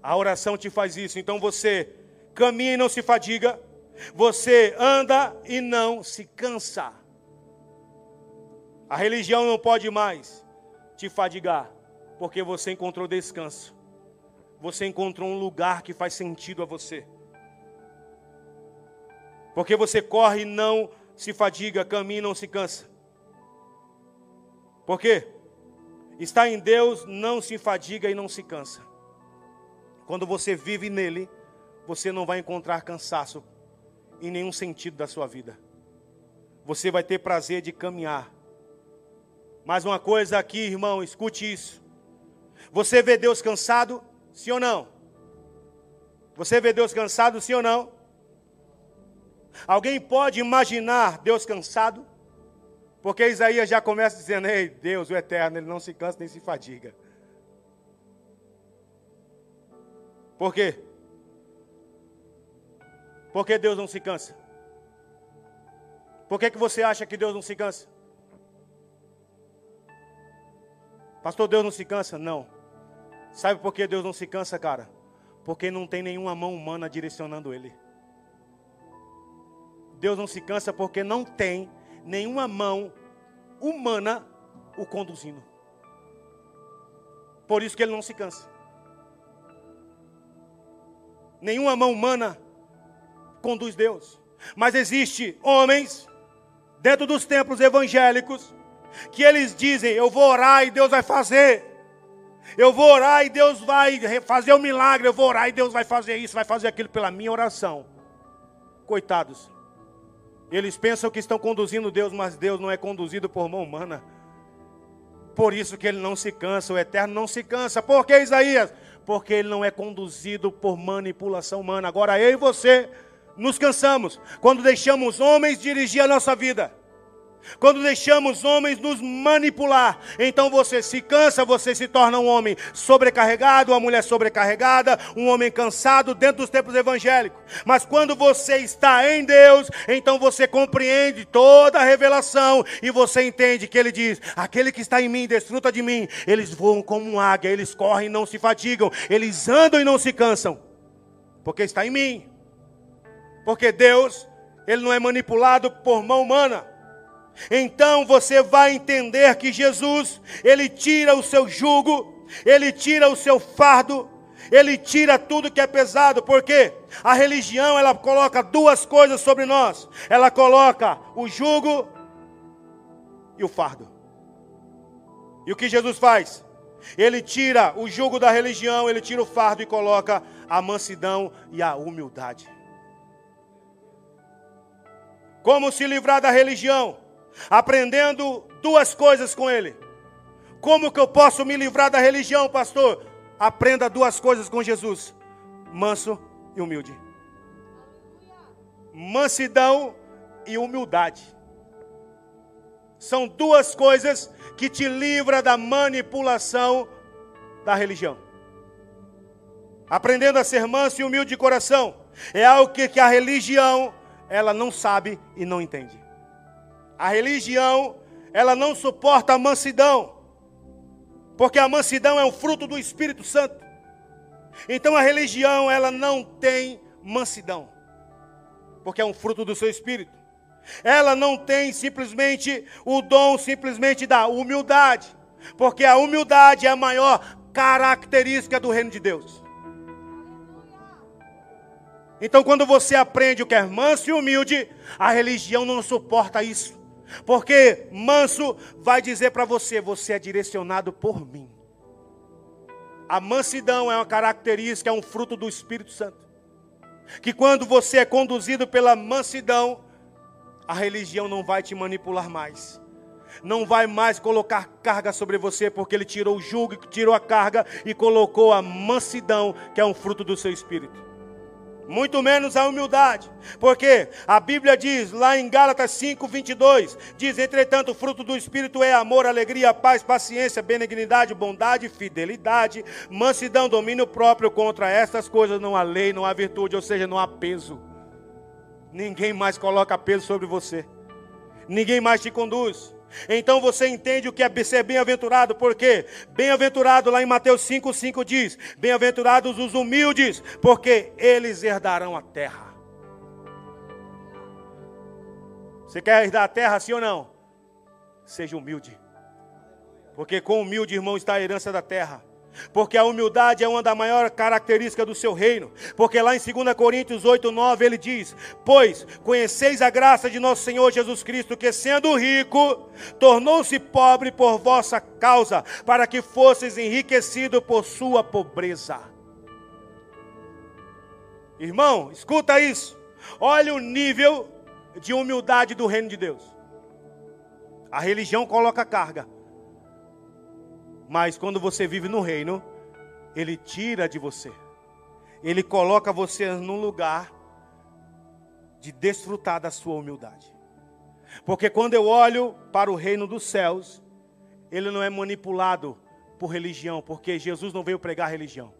A oração te faz isso. Então você caminha e não se fadiga. Você anda e não se cansa. A religião não pode mais te fadigar, porque você encontrou descanso. Você encontrou um lugar que faz sentido a você. Porque você corre e não se fadiga, caminha e não se cansa. Por quê? Está em Deus, não se fadiga e não se cansa. Quando você vive nele, você não vai encontrar cansaço em nenhum sentido da sua vida. Você vai ter prazer de caminhar. Mais uma coisa aqui, irmão, escute isso. Você vê Deus cansado? Sim ou não? Você vê Deus cansado, sim ou não? Alguém pode imaginar Deus cansado? Porque Isaías já começa dizendo: Ei, Deus, o eterno, ele não se cansa nem se fadiga. Por quê? Por que Deus não se cansa? Por que, que você acha que Deus não se cansa? Pastor, Deus não se cansa? Não. Sabe por que Deus não se cansa, cara? Porque não tem nenhuma mão humana direcionando Ele. Deus não se cansa porque não tem nenhuma mão humana o conduzindo. Por isso que ele não se cansa. Nenhuma mão humana conduz Deus. Mas existe homens dentro dos templos evangélicos que eles dizem: "Eu vou orar e Deus vai fazer". Eu vou orar e Deus vai fazer o um milagre. Eu vou orar e Deus vai fazer isso, vai fazer aquilo pela minha oração. Coitados. Eles pensam que estão conduzindo Deus, mas Deus não é conduzido por mão humana. Por isso que ele não se cansa, o eterno não se cansa. Por que Isaías? Porque ele não é conduzido por manipulação humana. Agora eu e você nos cansamos quando deixamos homens dirigir a nossa vida. Quando deixamos homens nos manipular, então você se cansa, você se torna um homem sobrecarregado, uma mulher sobrecarregada, um homem cansado dentro dos tempos evangélicos. Mas quando você está em Deus, então você compreende toda a revelação e você entende que ele diz: aquele que está em mim desfruta de mim. Eles voam como um águia, eles correm e não se fatigam, eles andam e não se cansam, porque está em mim. Porque Deus, ele não é manipulado por mão humana. Então você vai entender que Jesus, ele tira o seu jugo, ele tira o seu fardo, ele tira tudo que é pesado, porque a religião ela coloca duas coisas sobre nós. Ela coloca o jugo e o fardo. E o que Jesus faz? Ele tira o jugo da religião, ele tira o fardo e coloca a mansidão e a humildade. Como se livrar da religião? Aprendendo duas coisas com ele. Como que eu posso me livrar da religião, pastor? Aprenda duas coisas com Jesus: manso e humilde. Mansidão e humildade. São duas coisas que te livra da manipulação da religião. Aprendendo a ser manso e humilde de coração é algo que, que a religião ela não sabe e não entende. A religião, ela não suporta a mansidão, porque a mansidão é um fruto do Espírito Santo. Então a religião, ela não tem mansidão, porque é um fruto do seu espírito. ela não tem simplesmente o dom simplesmente da humildade, porque a humildade é a maior característica do reino de Deus. Então, quando você aprende o que é manso e humilde, a religião não suporta isso. Porque manso vai dizer para você: você é direcionado por mim. A mansidão é uma característica, é um fruto do Espírito Santo. Que quando você é conduzido pela mansidão, a religião não vai te manipular mais. Não vai mais colocar carga sobre você, porque ele tirou o jugo, tirou a carga e colocou a mansidão, que é um fruto do seu espírito muito menos a humildade, porque a Bíblia diz lá em Gálatas 5, 22: diz, entretanto, o fruto do Espírito é amor, alegria, paz, paciência, benignidade, bondade, fidelidade, mansidão, domínio próprio. Contra estas coisas não há lei, não há virtude, ou seja, não há peso. Ninguém mais coloca peso sobre você, ninguém mais te conduz. Então você entende o que é ser bem-aventurado, porque bem-aventurado lá em Mateus 5,5 diz: Bem-aventurados os humildes, porque eles herdarão a terra. Você quer herdar a terra, sim ou não? Seja humilde, porque com humilde, irmão, está a herança da terra. Porque a humildade é uma das maiores características do seu reino. Porque lá em 2 Coríntios 8, 9, ele diz: Pois conheceis a graça de nosso Senhor Jesus Cristo, que sendo rico, tornou-se pobre por vossa causa, para que fosseis enriquecidos por sua pobreza. Irmão, escuta isso. Olha o nível de humildade do reino de Deus. A religião coloca carga. Mas quando você vive no reino, ele tira de você. Ele coloca você num lugar de desfrutar da sua humildade. Porque quando eu olho para o reino dos céus, ele não é manipulado por religião, porque Jesus não veio pregar religião.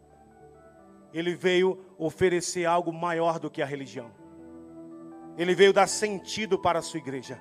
Ele veio oferecer algo maior do que a religião. Ele veio dar sentido para a sua igreja.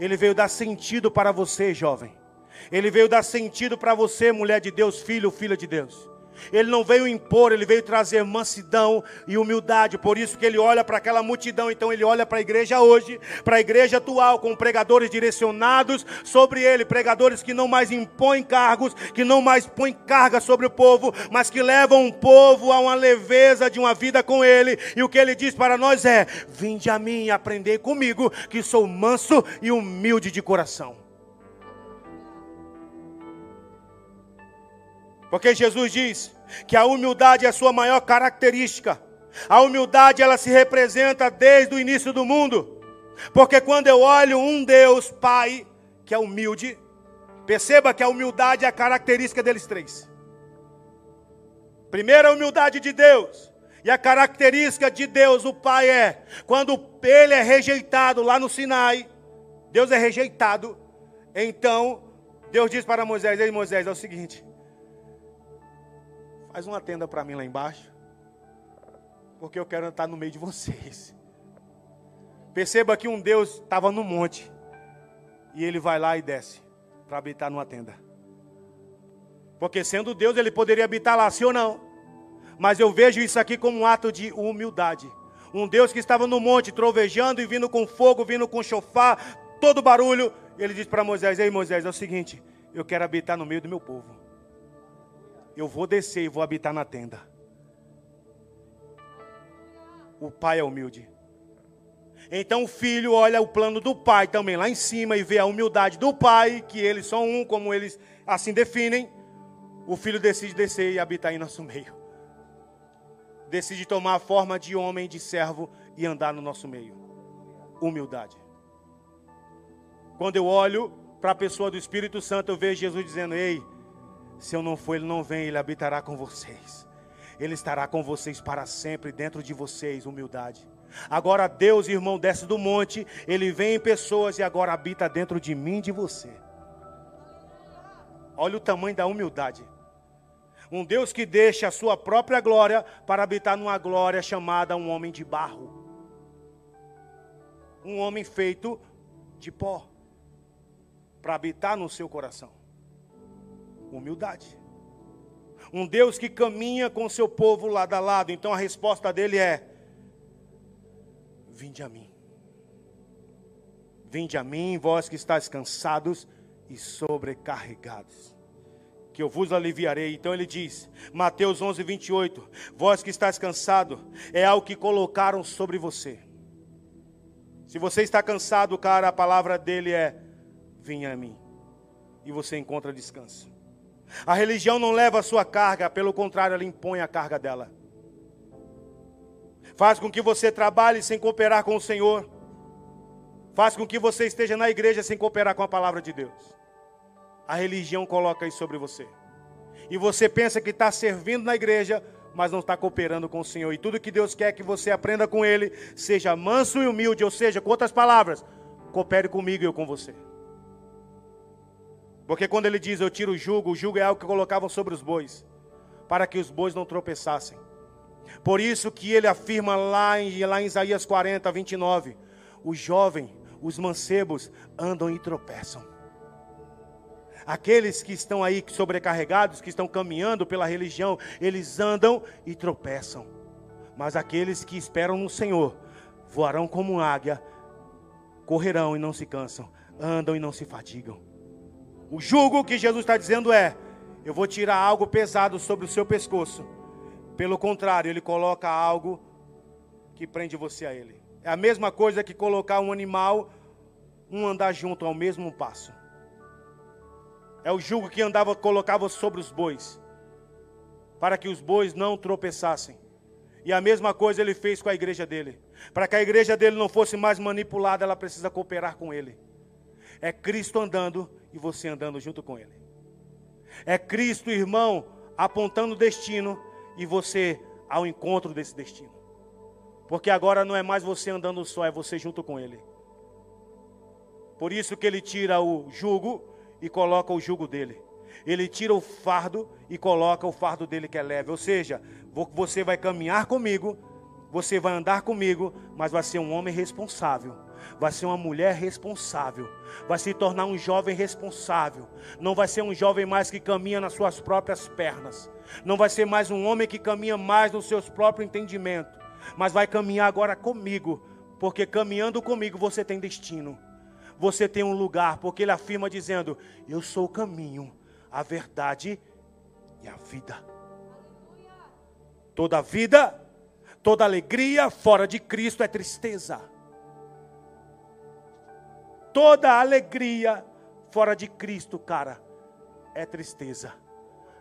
Ele veio dar sentido para você, jovem. Ele veio dar sentido para você, mulher de Deus, filho, filha de Deus. Ele não veio impor, ele veio trazer mansidão e humildade. Por isso que ele olha para aquela multidão. Então ele olha para a igreja hoje, para a igreja atual, com pregadores direcionados sobre ele, pregadores que não mais impõem cargos, que não mais põem carga sobre o povo, mas que levam o povo a uma leveza de uma vida com ele. E o que ele diz para nós é: Vinde a mim e aprendei comigo, que sou manso e humilde de coração. Porque Jesus diz que a humildade é a sua maior característica. A humildade ela se representa desde o início do mundo. Porque quando eu olho um Deus Pai que é humilde, perceba que a humildade é a característica deles três. Primeiro a humildade de Deus. E a característica de Deus, o Pai, é quando ele é rejeitado lá no Sinai, Deus é rejeitado. Então, Deus diz para Moisés: Ei Moisés, é o seguinte: Faz uma tenda para mim lá embaixo. Porque eu quero estar no meio de vocês. Perceba que um Deus estava no monte. E ele vai lá e desce para habitar numa tenda. Porque sendo Deus, ele poderia habitar lá, sim ou não? Mas eu vejo isso aqui como um ato de humildade. Um Deus que estava no monte, trovejando e vindo com fogo, vindo com chofar, todo barulho. Ele diz para Moisés: Ei Moisés, é o seguinte, eu quero habitar no meio do meu povo eu vou descer e vou habitar na tenda. O pai é humilde. Então o filho olha o plano do pai também lá em cima e vê a humildade do pai, que eles são um, como eles assim definem. O filho decide descer e habitar em nosso meio. Decide tomar a forma de homem, de servo e andar no nosso meio. Humildade. Quando eu olho para a pessoa do Espírito Santo, eu vejo Jesus dizendo: Ei, se eu não for, ele não vem, ele habitará com vocês. Ele estará com vocês para sempre, dentro de vocês, humildade. Agora Deus, irmão, desce do monte, ele vem em pessoas e agora habita dentro de mim e de você. Olha o tamanho da humildade. Um Deus que deixa a sua própria glória para habitar numa glória chamada um homem de barro. Um homem feito de pó para habitar no seu coração. Humildade. Um Deus que caminha com seu povo lado a lado. Então a resposta dele é: Vinde a mim. Vinde a mim, vós que estáis cansados e sobrecarregados, que eu vos aliviarei. Então ele diz, Mateus 11, 28, vós que estáis cansado, é algo que colocaram sobre você. Se você está cansado, cara, a palavra dele é: Vinha a mim, e você encontra descanso. A religião não leva a sua carga, pelo contrário, ela impõe a carga dela. Faz com que você trabalhe sem cooperar com o Senhor. Faz com que você esteja na igreja sem cooperar com a palavra de Deus. A religião coloca isso sobre você. E você pensa que está servindo na igreja, mas não está cooperando com o Senhor. E tudo que Deus quer que você aprenda com Ele, seja manso e humilde, ou seja, com outras palavras, coopere comigo e eu com você. Porque quando ele diz eu tiro o jugo, o jugo é algo que colocavam sobre os bois, para que os bois não tropeçassem. Por isso que ele afirma lá em, lá em Isaías 40, 29, o jovem, os mancebos andam e tropeçam. Aqueles que estão aí sobrecarregados, que estão caminhando pela religião, eles andam e tropeçam. Mas aqueles que esperam no Senhor, voarão como águia, correrão e não se cansam, andam e não se fatigam. O jugo que Jesus está dizendo é: eu vou tirar algo pesado sobre o seu pescoço. Pelo contrário, ele coloca algo que prende você a ele. É a mesma coisa que colocar um animal, um andar junto ao mesmo passo. É o jugo que andava, colocava sobre os bois, para que os bois não tropeçassem. E a mesma coisa ele fez com a igreja dele. Para que a igreja dele não fosse mais manipulada, ela precisa cooperar com ele. É Cristo andando e você andando junto com Ele. É Cristo, irmão, apontando o destino e você ao encontro desse destino. Porque agora não é mais você andando só, é você junto com Ele. Por isso que Ele tira o jugo e coloca o jugo dele. Ele tira o fardo e coloca o fardo dele que é leve. Ou seja, você vai caminhar comigo, você vai andar comigo, mas vai ser um homem responsável vai ser uma mulher responsável, vai se tornar um jovem responsável, não vai ser um jovem mais que caminha nas suas próprias pernas, não vai ser mais um homem que caminha mais nos seus próprios entendimentos, mas vai caminhar agora comigo, porque caminhando comigo você tem destino, você tem um lugar, porque ele afirma dizendo: Eu sou o caminho, a verdade e a vida. Toda vida, toda alegria fora de Cristo é tristeza toda alegria fora de Cristo, cara, é tristeza.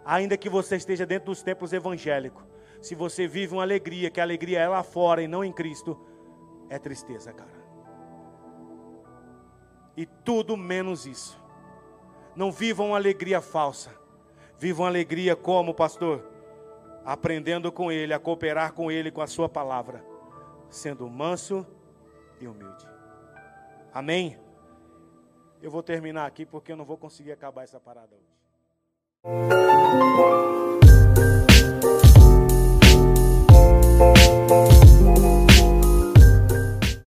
Ainda que você esteja dentro dos templos evangélicos, se você vive uma alegria, que a alegria é lá fora e não em Cristo, é tristeza, cara. E tudo menos isso. Não vivam uma alegria falsa. Vivam alegria como, pastor? Aprendendo com Ele, a cooperar com Ele, com a Sua palavra, sendo manso e humilde. Amém? eu vou terminar aqui porque eu não vou conseguir acabar essa parada hoje.